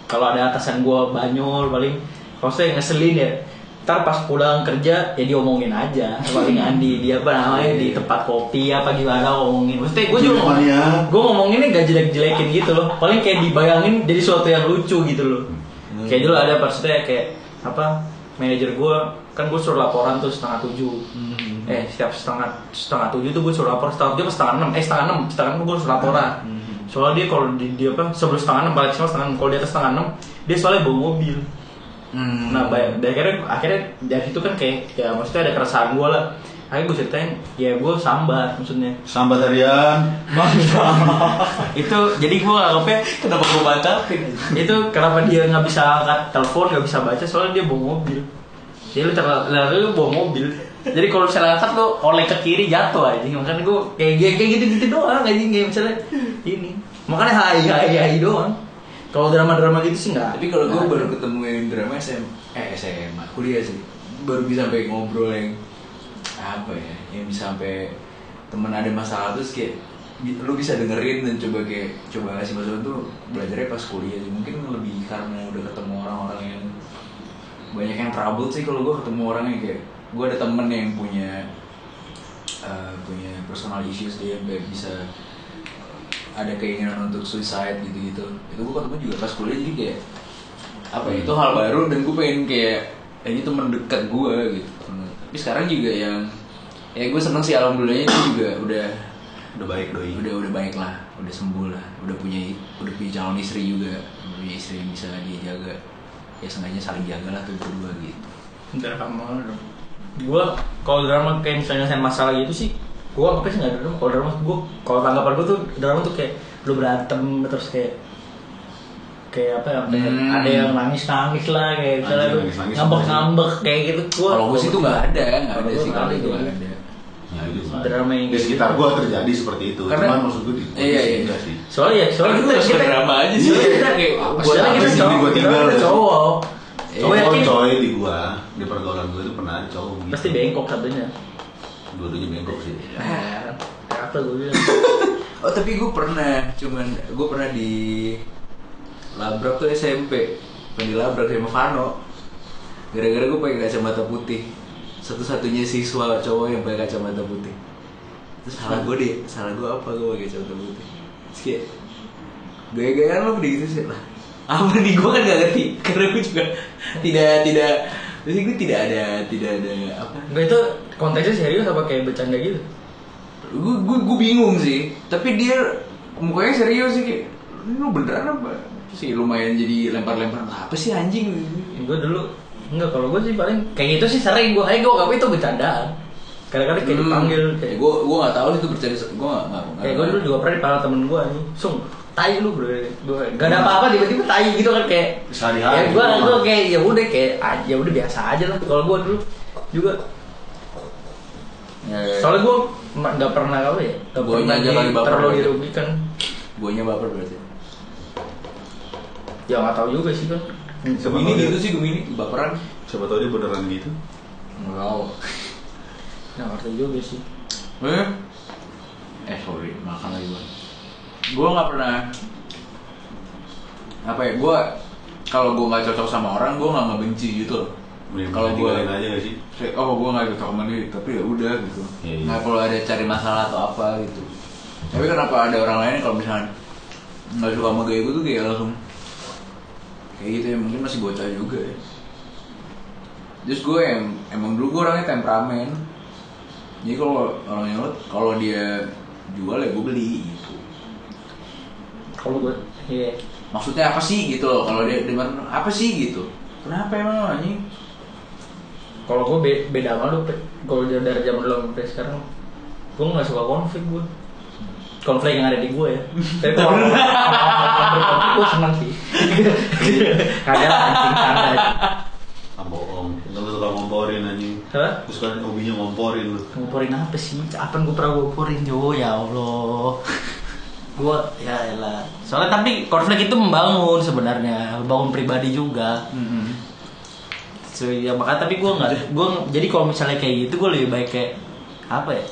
kalau ada atasan gua banyol paling kalau saya ngeselin ya ntar pas pulang kerja ya diomongin aja. Paling Andi dia apa namanya di tempat kopi apa gimana ngomongin maksudnya gue juga ngomong, Mania. gue ngomonginnya gak jelek-jelekin gitu loh. Paling kayak dibayangin jadi sesuatu yang lucu gitu loh. Kayak dulu ada maksudnya kayak apa manajer gue kan gue suruh laporan tuh setengah tujuh. Hmm. eh setiap setengah setengah tujuh tuh gue suruh lapor setengah tujuh setengah enam? Eh setengah enam setengah enam gue suruh laporan. Hmm. Soalnya dia kalau di, dia apa sebelum setengah enam paling maksimal setengah enam kalau di atas setengah enam dia soalnya bawa mobil. Hmm. nah baik dari akhirnya akhirnya dari situ kan kayak ya maksudnya ada keresahan gue lah. Akhirnya gue ceritain ya gue sambat maksudnya. Sambat harian. <laughs> itu jadi gue anggapnya kenapa gue bantapin itu kenapa dia nggak bisa angkat telepon nggak bisa baca soalnya dia bawa mobil. Jadi lu terlalu lu bawa mobil jadi kalau misalnya angkat lu oleh ke kiri jatuh aja makanya gue kayak kayak kayak gitu gitu doang aja kayak misalnya ini makanya hai hai hai doang. Kalau drama drama gitu sih nggak. Tapi kalau gue baru ketemu yang drama SM eh SMA kuliah sih. Baru bisa sampai ngobrol yang apa ya yang bisa sampai temen ada masalah terus kayak lu bisa dengerin dan coba kayak coba ngasih masukan tuh belajarnya pas kuliah sih. Mungkin lebih karena udah ketemu orang-orang yang banyak yang trouble sih kalau gue ketemu orang yang kayak gue ada temen yang punya eh, punya personal issues dia sampai bisa ada keinginan untuk suicide gitu-gitu. Itu gue ketemu juga pas kuliah jadi kayak apa ya, itu hal baru dan gue pengen kayak eh, ini temen dekat gue gitu. Tapi sekarang juga yang ya gue seneng sih alhamdulillahnya dia juga udah Udah baik doi. udah udah baik lah udah sembuh lah udah punya udah punya calon istri juga udah punya istri yang bisa dia jaga. Ya sengaja saling jaga lah tuh berdua gitu. Drama dong gue kalau drama kayak misalnya saya masalah gitu sih gue apa sih nggak ada drama kalau drama gue kalau tanggapan gue tuh drama tuh kayak lu berantem terus kayak kayak apa ya kayak Hmm. ada yang nangis nangis lah kayak misalnya lu ngambek ngambek kayak gitu gue kalau gue sih tuh nggak ada nggak ada gua sih kalau ada, itu nggak ada Nah, itu. Drama yang di sekitar gua terjadi seperti itu. Karena- Cuman maksud gua di Iya, iya. sih. soalnya ya soalnya kita, gua kita, drama aja sih. kita kita sih, cowok sini gua kita tinggal. ada cowok Eh, yakin coy di gua, di pergaulan gua itu pernah ada cowok gitu. pasti bengkok katanya Dua-duanya bengkok sih. Eh, apa gue bilang <laughs> Oh tapi gue pernah, cuman gue pernah di labrak tuh SMP, bukan di labrak sama Vano. Gara-gara gue pakai kacamata putih, satu-satunya siswa cowok yang pakai kacamata putih. Terus salah gue deh, salah gue apa gue pakai kacamata putih? Terus kayak gaya-gayaan lo begitu sih lah. Apa nih? Gue kan gak ngerti, karena gue juga tidak tidak, terus gue tidak ada tidak ada apa? Enggak itu konteksnya serius apa kayak bercanda gitu? gue gue gue bingung sih. Tapi dia mukanya serius sih kayak "Ini lu beneran apa? Sih lumayan jadi lempar-lempar. Apa sih anjing? Gue dulu enggak kalau gue sih paling kayak gitu sih sering gue kayak gue tapi itu bercandaan. Kadang-kadang kayak dipanggil kayak gue gue nggak tahu itu bercanda gue nggak nggak kayak gue dulu juga pernah dipanggil temen gue nih, sung tai lu bro, gue gak ada apa-apa tiba-tiba tai gitu kan kayak Sehari-hari ya gue gitu. gue kayak ya udah kayak ah, ya udah biasa aja lah. Kalau gue dulu juga. Soalnya gue nggak pernah apa ya Guanya pernah aja kali baper terlalu berarti. dirugikan. Gue nya baper berarti. Ya nggak tahu juga sih kan Siapa Gemini gitu sih Gemini. Baperan. Siapa tahu dia beneran gitu. nggak tahu. Nggak ngerti juga sih. Eh eh sorry makan lagi gue gue nggak pernah apa ya gue kalau gue nggak cocok sama orang gue nggak ngebenci gitu loh. Kalau gue aja gak sih? Kayak, oh gue gak cocok sama dia tapi ya udah gitu. Iya, iya. nggak perlu ada cari masalah atau apa gitu. Tapi kenapa ada orang lain kalau misalnya nggak suka sama gaya gue tuh kayak langsung kayak gitu ya mungkin masih bocah juga ya. Terus gue em, emang dulu gue orangnya temperamen. Jadi kalau orang nyolot kalau dia jual ya gue beli Kalau gue, iya. maksudnya apa sih gitu loh kalau dia di mana apa sih gitu kenapa emang anjing Kalau gue be- beda sama lu, kalau dari zaman dulu sampai sekarang, gue nggak suka konflik gue. Konflik yang ada di gue ya. <laughs> Tapi kalau berkonflik gue senang sih. <laughs> Kagak lah, anjing ah bohong lu suka ngomporin anjing Hah? Lu suka hobinya ngomporin lu Ngomporin apa sih? Apa gue pernah ngomporin Jo? Ya Allah. Gue ya elah. Soalnya tapi konflik itu membangun sebenarnya, membangun pribadi juga. So, ya makanya tapi gue nggak, gue jadi kalau misalnya kayak gitu gue lebih baik kayak apa ya?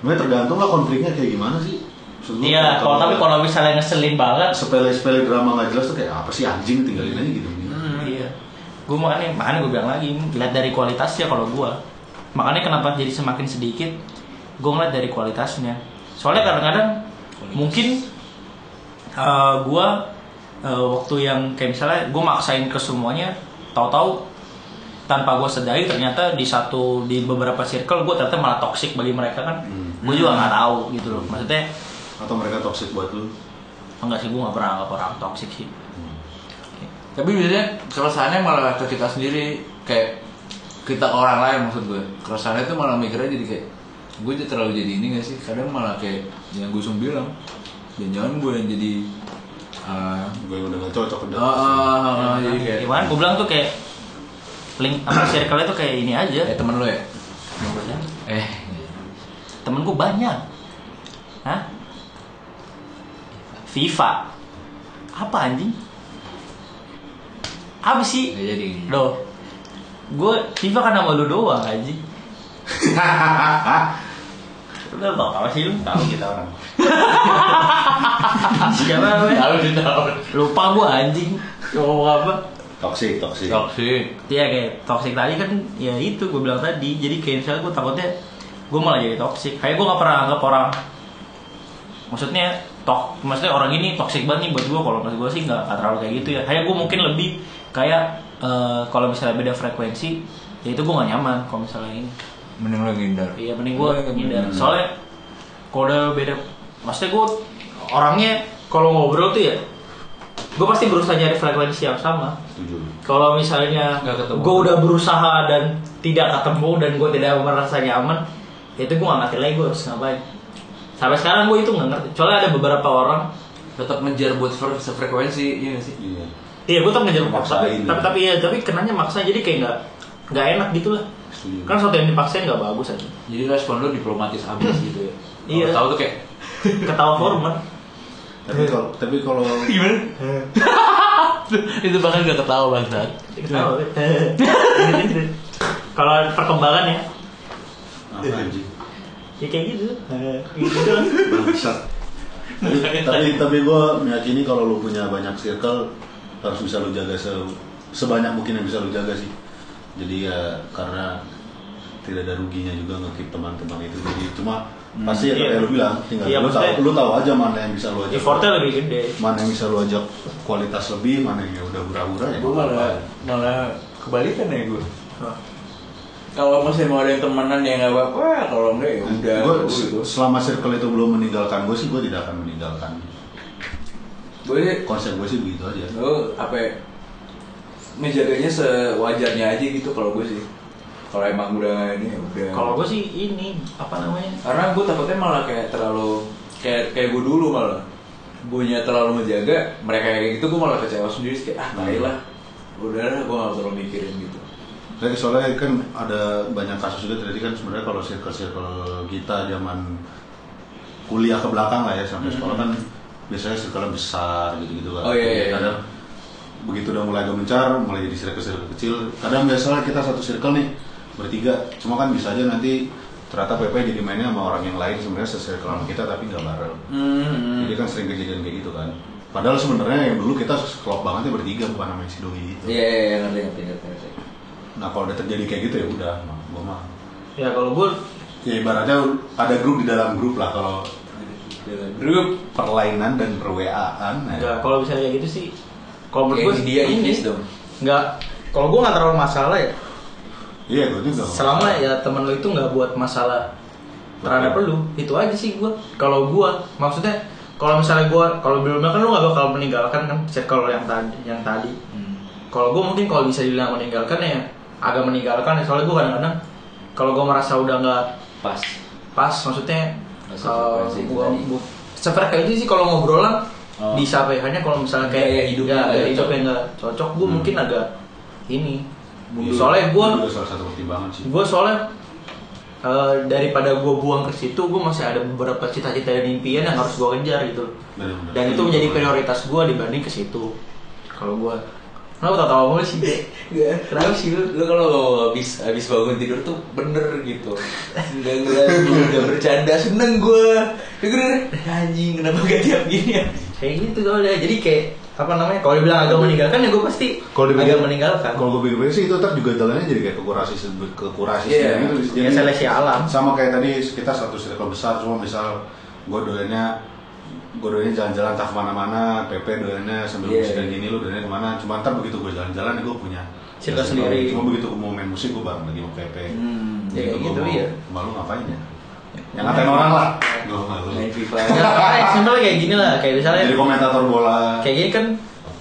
Sebenarnya tergantung lah konfliknya kayak gimana sih Maksud gua, Iya, kalau tapi kalau misalnya ngeselin banget, sepele-sepele drama nggak jelas tuh kayak apa sih anjing tinggalin aja gitu iya. Gue makanya, makanya gue bilang lagi, lihat dari kualitasnya kalau gue. Makanya kenapa jadi semakin sedikit, gue ngeliat dari kualitasnya. Soalnya kadang-kadang mungkin eh gue eh, waktu yang kayak misalnya gue maksain ke semuanya, tahu-tahu tanpa gue sadari ternyata di satu di beberapa circle gue ternyata malah toxic bagi mereka kan. Hmm. Gue juga nggak tahu gitu loh. Maksudnya atau mereka toxic buat lu enggak sih gue nggak pernah anggap orang toxic sih. Tapi biasanya keresahannya malah ke kita sendiri kayak kita ke orang lain maksud gue. Keresahannya tuh malah mikirnya jadi kayak gue jadi terlalu jadi ini gak sih? Kadang malah kayak yang gue bilang, jangan-jangan gue yang jadi uh, gue yang udah gak cocok udah ah, ah, ah, ah, jadi kayak Gimana? Gue bilang tuh kayak link apa <coughs> circle tuh kayak ini aja. eh temen lo ya? Eh, Temen gue banyak. Hah? FIFA. Apa anjing? Apa sih? gak jadi. Loh. Gue FIFA kan nama lu doang anjing. <laughs> Udah tau apa sih lu? Tahu kita orang. <laughs> Siapa namanya? Tahu sih tahu. Lupa gue anjing. Ngomong apa? toxic toxic Toxic. Iya kayak toxic tadi kan ya itu gue bilang tadi jadi kayak misalnya gue takutnya gue malah jadi toxic kayak gue gak pernah anggap orang maksudnya tok maksudnya orang ini toxic banget nih buat gue kalau menurut gue sih nggak nggak terlalu kayak gitu ya kayak gue mungkin lebih kayak eh, kalau misalnya beda frekuensi ya itu gue gak nyaman kalau misalnya ini Mending lo ngindar. iya mending gue ngindar soalnya kalau udah beda maksudnya gue orangnya kalau ngobrol tuh ya gue pasti berusaha nyari frekuensi yang sama kalau misalnya gue udah berusaha dan tidak ketemu dan gue tidak merasa nyaman, ya itu gue gak ngerti lagi gue harus ngapain. Sampai sekarang gue itu nggak ngerti. Soalnya ada beberapa orang, Tetap ngejar buat fre- sefrekuensi, iya gak sih? iya iya gue tetap ngejar tapi, Maksain. tapi tapi ya tapi kenanya maksa jadi kayak nggak nggak enak gitu lah. Setuju Kan sesuatu yang dipaksain nggak bagus aja. Jadi respon lo diplomatis abis <clears throat> gitu ya. Iya. Tahu tuh kayak <laughs> Ketawa hormat. tapi kalau tapi kalau gimana? <laughs> itu bahkan gak ketawa bangsat. Ketawa. <laughs> Kalau perkembangan ya, apa anjing ya kayak gitu. Gitu kan. bangsat tapi, tapi gue meyakini kalau lu punya banyak circle harus bisa lu jaga se sebanyak mungkin yang bisa lu jaga sih jadi ya karena tidak ada ruginya juga ngekip teman-teman itu jadi cuma pasti ya iya. kayak lu bilang tinggal Iya, lu tahu lu tahu aja mana yang bisa lu ajak Effortnya lebih gede. mana yang bisa lu ajak kualitas lebih mana yang ya udah hura-hura ya Gue malah malah kebalikan ya gue. Kalau masih mau ada yang temenan ya nggak apa-apa. Kalau enggak ya udah. Gua Gue gitu. selama circle itu belum meninggalkan gue sih gue tidak akan meninggalkan Gue sih konsep gue sih begitu aja gue apa ya, ngejaganya sewajarnya aja gitu kalau gue sih. Kalau emang udah ini ya udah. Kalau gue sih ini apa namanya? karena gue takutnya malah kayak terlalu kayak kayak gue dulu malah gue terlalu menjaga mereka kayak gitu gue malah kecewa sendiri kayak ah tai lah udah lah gue gak terlalu mikirin gitu Saya soalnya kan ada banyak kasus juga terjadi kan sebenarnya kalau circle-circle kita zaman kuliah ke belakang lah ya sampai sekolah kan biasanya circle besar gitu-gitu kan. Oh, iya, iya, iya. Begitu udah mulai agak mencar, mulai jadi circle-circle kecil. Kadang biasanya kita satu circle nih bertiga, cuma kan bisa aja nanti ternyata PP jadi mainnya sama orang yang lain sebenarnya sesuai sama kita tapi nggak bareng Hmm. jadi kan sering kejadian kayak gitu kan padahal sebenarnya yang dulu kita klop banget ya bertiga bukan namanya si Doi itu Iya, iya, iya, ngerti, ngerti, ngerti, nah kalau udah terjadi kayak gitu ya udah gua mah Ya kalau gue ya ibaratnya ada grup di dalam grup lah kalau Grup. perlainan dan perwaan nggak ya. kalau misalnya kayak gitu sih kalau menurut gue dia ini dong. nggak kalau gue nggak terlalu masalah ya iya gue juga selama masalah. ya temen lo itu nggak buat masalah terhadap lu itu aja sih gue kalau gue maksudnya kalau misalnya gue kalau belumnya kan lu nggak bakal meninggalkan kan circle yang tadi yang tadi Hmm. kalau gue mungkin kalau bisa dibilang meninggalkan ya agak meninggalkan ya soalnya gue kadang-kadang kalau gue merasa udah nggak Pas. pas maksudnya Nggak kalau sefrekuensi itu sih kalau ngobrolan Oh. bisa apa ya hanya kalau misalnya kayak Gaya hidupnya ya, nggak gaya cocok. hidup yang nggak cocok gue Hmm. mungkin agak ini. Iya, soalnya gue salah satu pertimbangan sih. gue soalnya eh, daripada gue buang ke situ gue masih ada beberapa cita-cita dan impian yang harus gue kejar gitu. Bener-bener. dan itu menjadi prioritas gue dibanding ke situ. Kalau gue Kenapa tau tau mulu sih kenapa sih lu, lu kalau habis habis bangun tidur tuh bener gitu. Nggak nggak nggak bercanda, seneng gue Dengerin, anjing kenapa gak tiap gini? ya Kayak gitu soalnya, jadi kayak apa namanya kalau dibilang agak meninggalkan ya gue pasti kalau dipikir agak meninggalkan kalau gue pikir sih itu ntar juga jalannya jadi kayak kekurasi kekurasi Iya. gitu ya seleksi alam sama kayak tadi kita satu circle besar cuma misal gue doyannya gue doyannya jalan-jalan entah ke mana-mana PP doyannya sambil Iya. musik dan gini lu doyannya ke mana cuma ntar begitu gue jalan-jalan gue punya Circle sendiri. cuma begitu gue mau main musik gue bareng lagi sama PP Hmm, ya gitu, mau- iya. malu ngapain ya yang ngatain orang lah. Gue malu. Main FIFA. Ya kayak gini lah. Kayak misalnya jadi komentator bola. kayak gini kan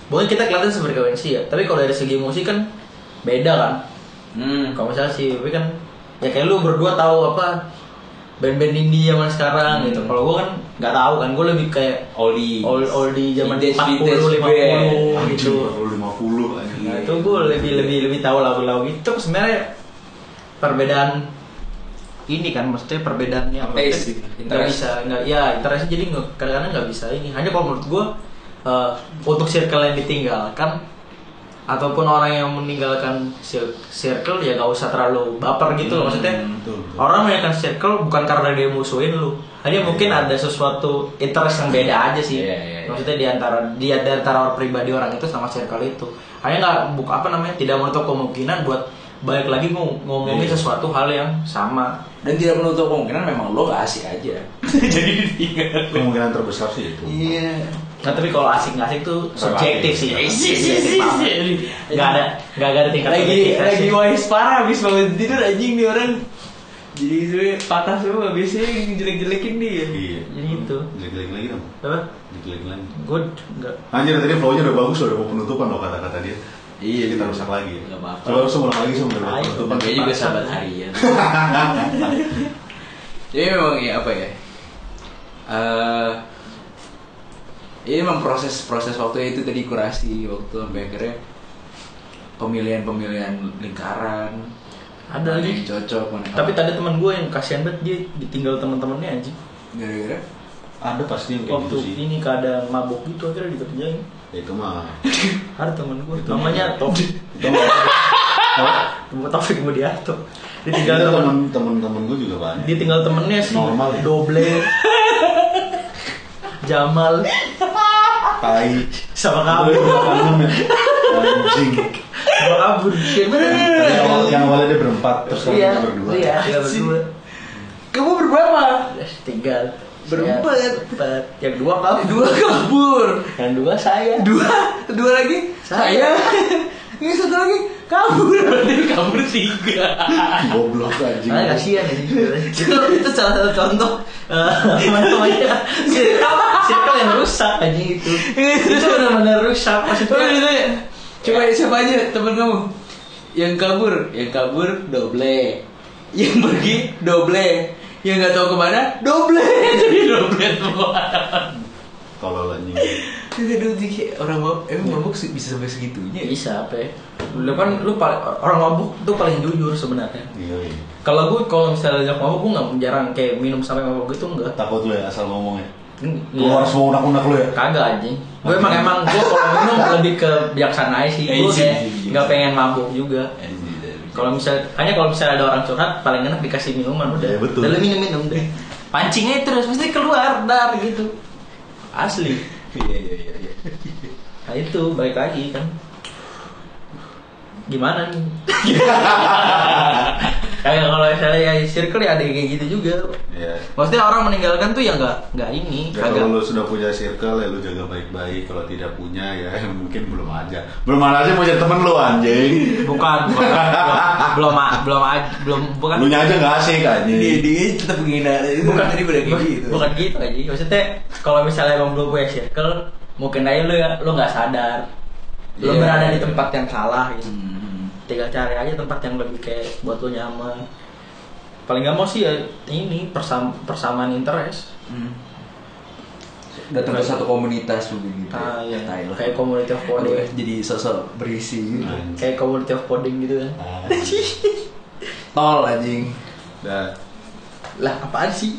mungkin kita kelihatan sefrekuensi ya. Tapi kalau dari segi musik kan beda kan? Hmm, kalau misalnya si Wiwi kan ya kayak lu berdua tahu apa band-band indie zaman sekarang Hmm. gitu kalau gua kan nggak tahu kan. Gua lebih kayak Oli old old di zaman Vintage, 40 vintage 50 band. gitu. 50 anjing. nah itu gua lebih lebih lebih tahu lagu-lagu itu. Sebenarnya perbedaan ini kan maksudnya perbedaannya. Apa Taste, nggak bisa nggak ya interestnya jadi nggak kadang-kadang nggak bisa ini. Hanya kalau menurut gua eh, untuk circle yang ditinggalkan ataupun orang yang meninggalkan cir- circle ya nggak usah terlalu baper gitu loh. Maksudnya Hmm, betul, betul. orang meninggalkan circle bukan karena dia musuhin lu. Hanya mungkin ada sesuatu interest yang beda aja sih. Iya, iya, iya. maksudnya di antara di di antara pribadi orang itu sama circle itu. Hanya nggak buka apa namanya tidak menutup kemungkinan buat balik lagi ngom- ngomongin Iya. sesuatu hal yang sama Dan tidak menutup kemungkinan memang lo gak asik aja <laughs> Jadi ditinggal kemungkinan terbesar sih itu Iya Nah, tapi kalau asik nggak asik tuh subjektif sih. Relatif. Subjektif banget. Nggak ada nggak ada tingkat Lagi lagi wise parah habis bangun tidur anjing nih orang Jadi itu patah semua biasanya jelek-jelekin dia iya Jadi itu. jelek-jelek lagi dong Apa? jelek lagi Good nggak. Anjir tadi flow-nya udah bagus loh, udah mau penutupan loh kata-kata dia. Iya, kita iya. rusak lagi. Nggak apa-apa. Coba harus ulang lagi penutupan. Dia juga sahabat harian Jadi memang ya apa ya eh ini memang proses proses waktu itu tadi kurasi waktu sampai akhirnya pemilihan-pemilihan lingkaran Ada lagi. yang cocok mana Tapi tadi teman gue yang kasihan banget dia ditinggal teman-temannya anjing. gara-gara Ada pasti yang kayak Waktu gitu sih. ini keadaan mabok gitu akhirnya dikerjain. Ya, itu mah. <laughs> Ada teman gue Itu namanya. Taufik. Itu mah. <laughs> Temen Taufik Mudiarto. Itu Ditinggal teman temen-temen gue juga banyak. ditinggal temennya sih Normal ya? Doble <laughs> Jamal Tai. sama kabur kangen ya. Anjing. sama kabur bener Yang awal- Yang awalnya dia berempat, terus iya dia berdua. iya iya berdua kamu berberapa tinggal Berempat. Berempat yang dua kabur. Dua kabur. Yang dua saya. Dua dua lagi? Saya. ini satu lagi? Kabur. Berarti kabur tiga. Goblok anjing. Makanya kasihan ya itu itu salah satu contoh. Apa namanya circle circle yang rusak aja itu. Itu benar-benar rusak maksudnya. Ditanya, coba siapa aja temen kamu? Yang kabur, yang kabur doble, yang pergi doble, yang nggak tahu ke mana doble, <laughs> jadi doble semua. Tolol anjing. Aduh, kayak orang mabuk, emang mabuk sih bisa sampai segitunya. ya? bisa apa ya? lu kan lu paling orang mabuk tuh paling jujur sebenarnya Iya, iya. kalau gue kalau misalnya ajak mabuk gue nggak jarang kayak minum sampai mabuk gitu enggak Takut lu ya asal ngomong ya. Iya. Keluar semua unak-unak lu ya. kagak anjing gue emang emang gue kalau minum lebih ke bijaksana aja sih gue iya, kayak iya, iya. nggak pengen mabuk juga Kalau misal hanya kalau misalnya ada orang curhat paling enak dikasih minuman udah. Iya, betul. Udah lu minum minum deh. Pancingnya terus mesti keluar dar gitu. Asli. Iya iya iya. iya. Nah itu balik lagi kan. Gimana nih? <laughs> Kayak kalau misalnya ya circle ya ada yang kayak gitu juga. ya Maksudnya orang meninggalkan tuh ya nggak nggak ini, Ya, kagak. kalau lu sudah punya circle ya lu jaga baik-baik. Kalau tidak punya ya <laughs> mungkin belum aja. Belum aja mau jadi temen lu anjing. Bukan, bukan, <laughs> belum, belum, belum, belum, bukan. Lu nya aja nggak asik anjing. Dia dia tetap menghina. Itu bukan tadi udah kayak bu- gitu. bukan gitu aja maksudnya kalau misalnya emang belum punya circle mungkin aja lu ya lu nggak sadar lu Iya. berada di tempat yang salah gitu Hmm. tinggal cari aja tempat yang lebih kayak buat lu nyaman paling nggak mau sih ya ini persam persamaan interest Hmm. Datang ke satu komunitas juga gitu. ah, ya. Lah. kayak community of Aduh, coding jadi sosok berisi gitu. Anjing. kayak community of coding gitu kan Anjing. <laughs> Tol anjing. Dah. lah apaan sih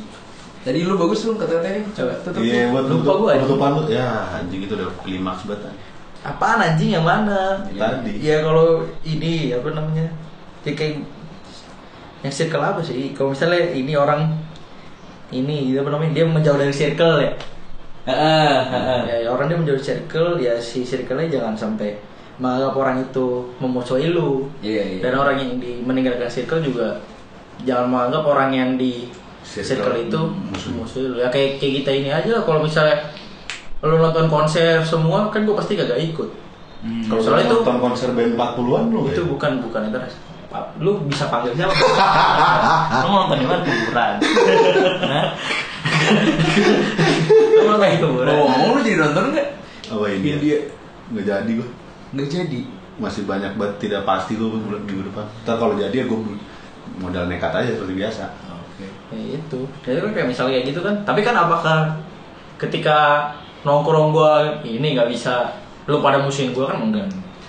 Tadi lu bagus lu kata-katanya. Coba. tutup. Iya buat Lupa nutup- gua, anjing. penutupan lu. Ya anjing itu udah klimaks banget. anjing. Apaan anjing yang mana? Tadi. ya kalau ini apa namanya? Ya kayak yang circle apa sih? Kalau misalnya ini orang ini apa namanya? Dia menjauh dari circle ya? Ya, ya orang dia menjauh circle ya si circle-nya jangan sampai menganggap orang itu memusuhi lu. Iya, iya. dan orang yang di meninggalkan circle juga jangan menganggap orang yang di Circle. circle, itu musuh. musuh lu. Ya kayak kayak kita ini aja lah kalau misalnya lu nonton konser semua kan gue pasti kagak ikut Hmm. Kalau Soalnya itu- nonton konser band 40-an lu itu ya? bukan bukan interest lu bisa panggil siapa <laughs> lu mau nonton di mana kuburan <laughs> lu mau nonton di kuburan Oh, ngomong lu jadi nonton nggak? Apa ini? India. Nggak jadi gua. Nggak jadi. Masih banyak banget tidak pasti gua bulan minggu depan. Ntar kalau jadi ya gua modal nekat aja seperti biasa. Oke. ya itu jadi kan kayak misalnya kayak gitu kan tapi kan apakah ketika nongkrong gua ini nggak bisa lu pada musuhin gua kan enggak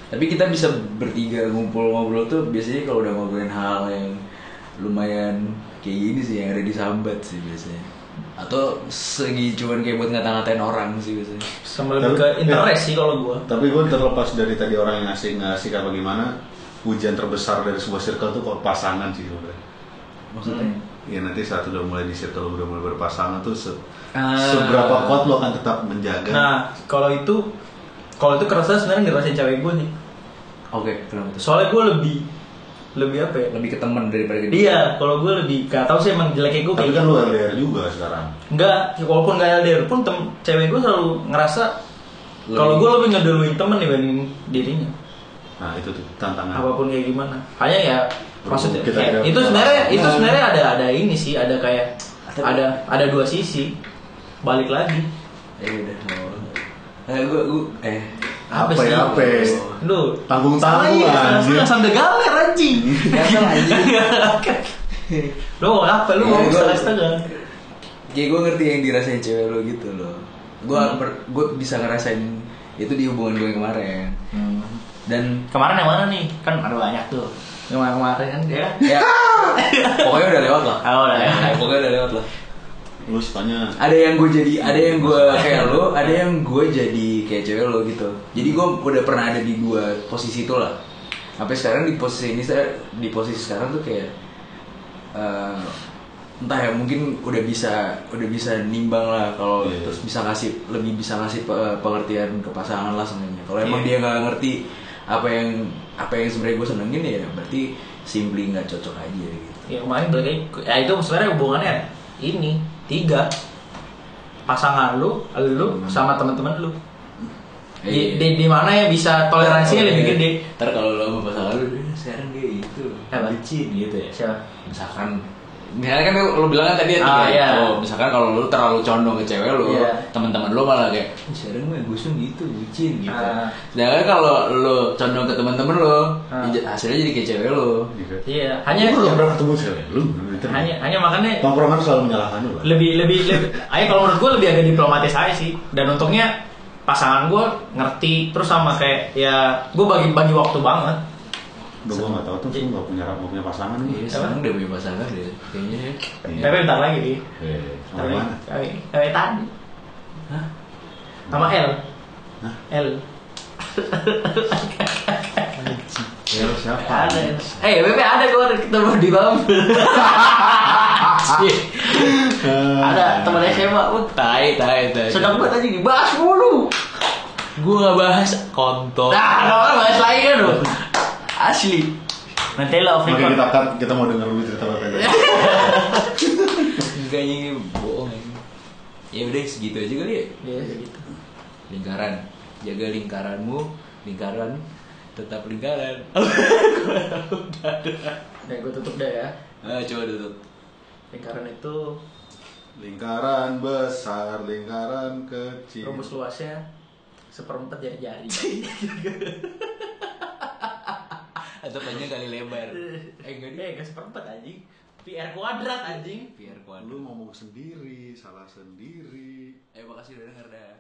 Tapi kita bisa bertiga ngumpul ngobrol tuh biasanya kalau udah ngobrolin hal yang lumayan kayak gini sih yang ada di sambat sih biasanya. Atau segi cuman kayak buat ngata-ngatain orang sih biasanya. sama lebih ke interest sih kalau gua Tapi gua terlepas dari tadi orang yang nggak asik apa gimana, ujian terbesar dari sebuah circle tuh kalau pasangan sih sebenarnya. Maksudnya? Hmm. Ya nanti saat udah mulai di circle udah mulai berpasangan tuh se- Ah. seberapa kuat lo akan tetap menjaga. nah kalau itu kalau itu kerasa sebenarnya ngerasain cewek gua sih Oke, kenapa tuh? soalnya gua lebih lebih apa ya Lebih ke temen daripada ke Iya, kalau gue lebih gak tau sih emang jeleknya gue Tapi kayak kan gitu. lu LDR juga sekarang. Enggak, ya walaupun gak LDR pun tem cewek gue selalu ngerasa kalau gue lebih ngeduluin temen dibanding dirinya. Nah itu tuh tantangan. Apa pun kayak gimana. Hanya ya maksudnya Kita kayak- ada- itu sebenarnya itu sebenarnya ada ada ini sih, ada kayak ada ada dua sisi. Balik lagi. Eh udah. Oh. Eh gua gua eh Apa sih? ya, apa ya? Lu Tanggung-tanggung, salah, iya, anjing. salah sambil galer anjing. <laughs> Gatel, anjing. Lu mau apa? Lu mau gua- salah setengah. Kayak gue ngerti yang dirasain cewek lo gitu loh. Gue gue bisa ngerasain itu di hubungan gue kemarin. Dan Kemarin yang mana nih? Kan ada banyak tuh. Yang kemarin kan ya. ya <laughs> pokoknya udah lewat lah. Oh, udah lewat. Ya, pokoknya udah lewat lah. Lu sukanya Ada yang gue jadi, ada yang gue kayak lo, ada yang gue jadi kayak cewek lo gitu. Jadi gue udah pernah ada di dua posisi itu lah. Sampai sekarang di posisi ini saya di posisi sekarang tuh kayak eh, entah ya mungkin udah bisa udah bisa nimbang lah kalau Iya. terus bisa ngasih lebih bisa ngasih pe- pengertian ke pasangan lah sebenarnya. Kalau emang Iya. dia nggak ngerti apa yang apa yang sebenarnya gue senengin ya berarti simply nggak cocok aja gitu. Ya kemarin balik lagi, ya itu sebenarnya hubungannya ini tiga pasangan lu, lu sama teman-teman lu. Di, Iya. di, di mana yang bisa toleransinya lebih gede? Ntar kalau lo sama pasangan lu, "Eh, sekarang dia itu licin gitu ya. Siapa? Misalkan Misalnya kan lo bilang kan tadi ya Ah, iya. oh, misalkan kalau lu terlalu condong ke cewek lu, Iya. teman-teman lu malah kayak "Eh, sekarang mah gusung gitu, bucin gitu. Ah. Sedangkan kalau lu condong ke teman-teman lu, Ah. hasilnya jadi kayak cewek lu. gitu. Iya, hanya Lu belum pernah ketemu cewek lu. hanya hanya makanya Tongkrongan selalu menyalahkan lu. Lebih lebih lebih ayo kalau menurut gue lebih agak diplomatis aja sih dan untungnya pasangan gue ngerti terus sama kayak ya gue bagi bagi waktu banget Udah gua nggak tahu tuh, lu nggak punya nggak punya pasangan Iya, nih. sekarang udah punya pasangan deh, kayaknya. ya. Iya. tapi bentar lagi nih Eh, sama mana? tapi tapi tadi Hah? sama L Hah? L Ya, siapa? Ada. Eh, Bebe ada gue ketemu di Bumble. <laughs> ada teman SMA, wah. Tai, tai, tai. Sedang banget aja dibahas mulu. Gue gak bahas kontol. Nah, kalau bahas lain kan lo. Asli. Nanti lo off Makanya record. kita cut, kita mau denger lu cerita apa <laughs> Enggak ini bohong ini. Ya udah segitu aja kali ya. Iya, gitu. Lingkaran. Jaga lingkaranmu, lingkaran tetap lingkaran. <laughs> Nah, gue tutup deh ya. Ah, coba tutup. Lingkaran itu Lingkaran besar, lingkaran kecil. rumus luasnya seperempat jari-jari. <laughs> Atau panjang kali lebar. <laughs> Eh enggak Eh, gak seperempat anjing. PR kuadrat anjing. Biar kuat. Lu ngomong sendiri, salah sendiri. Eh makasih udah denger dah.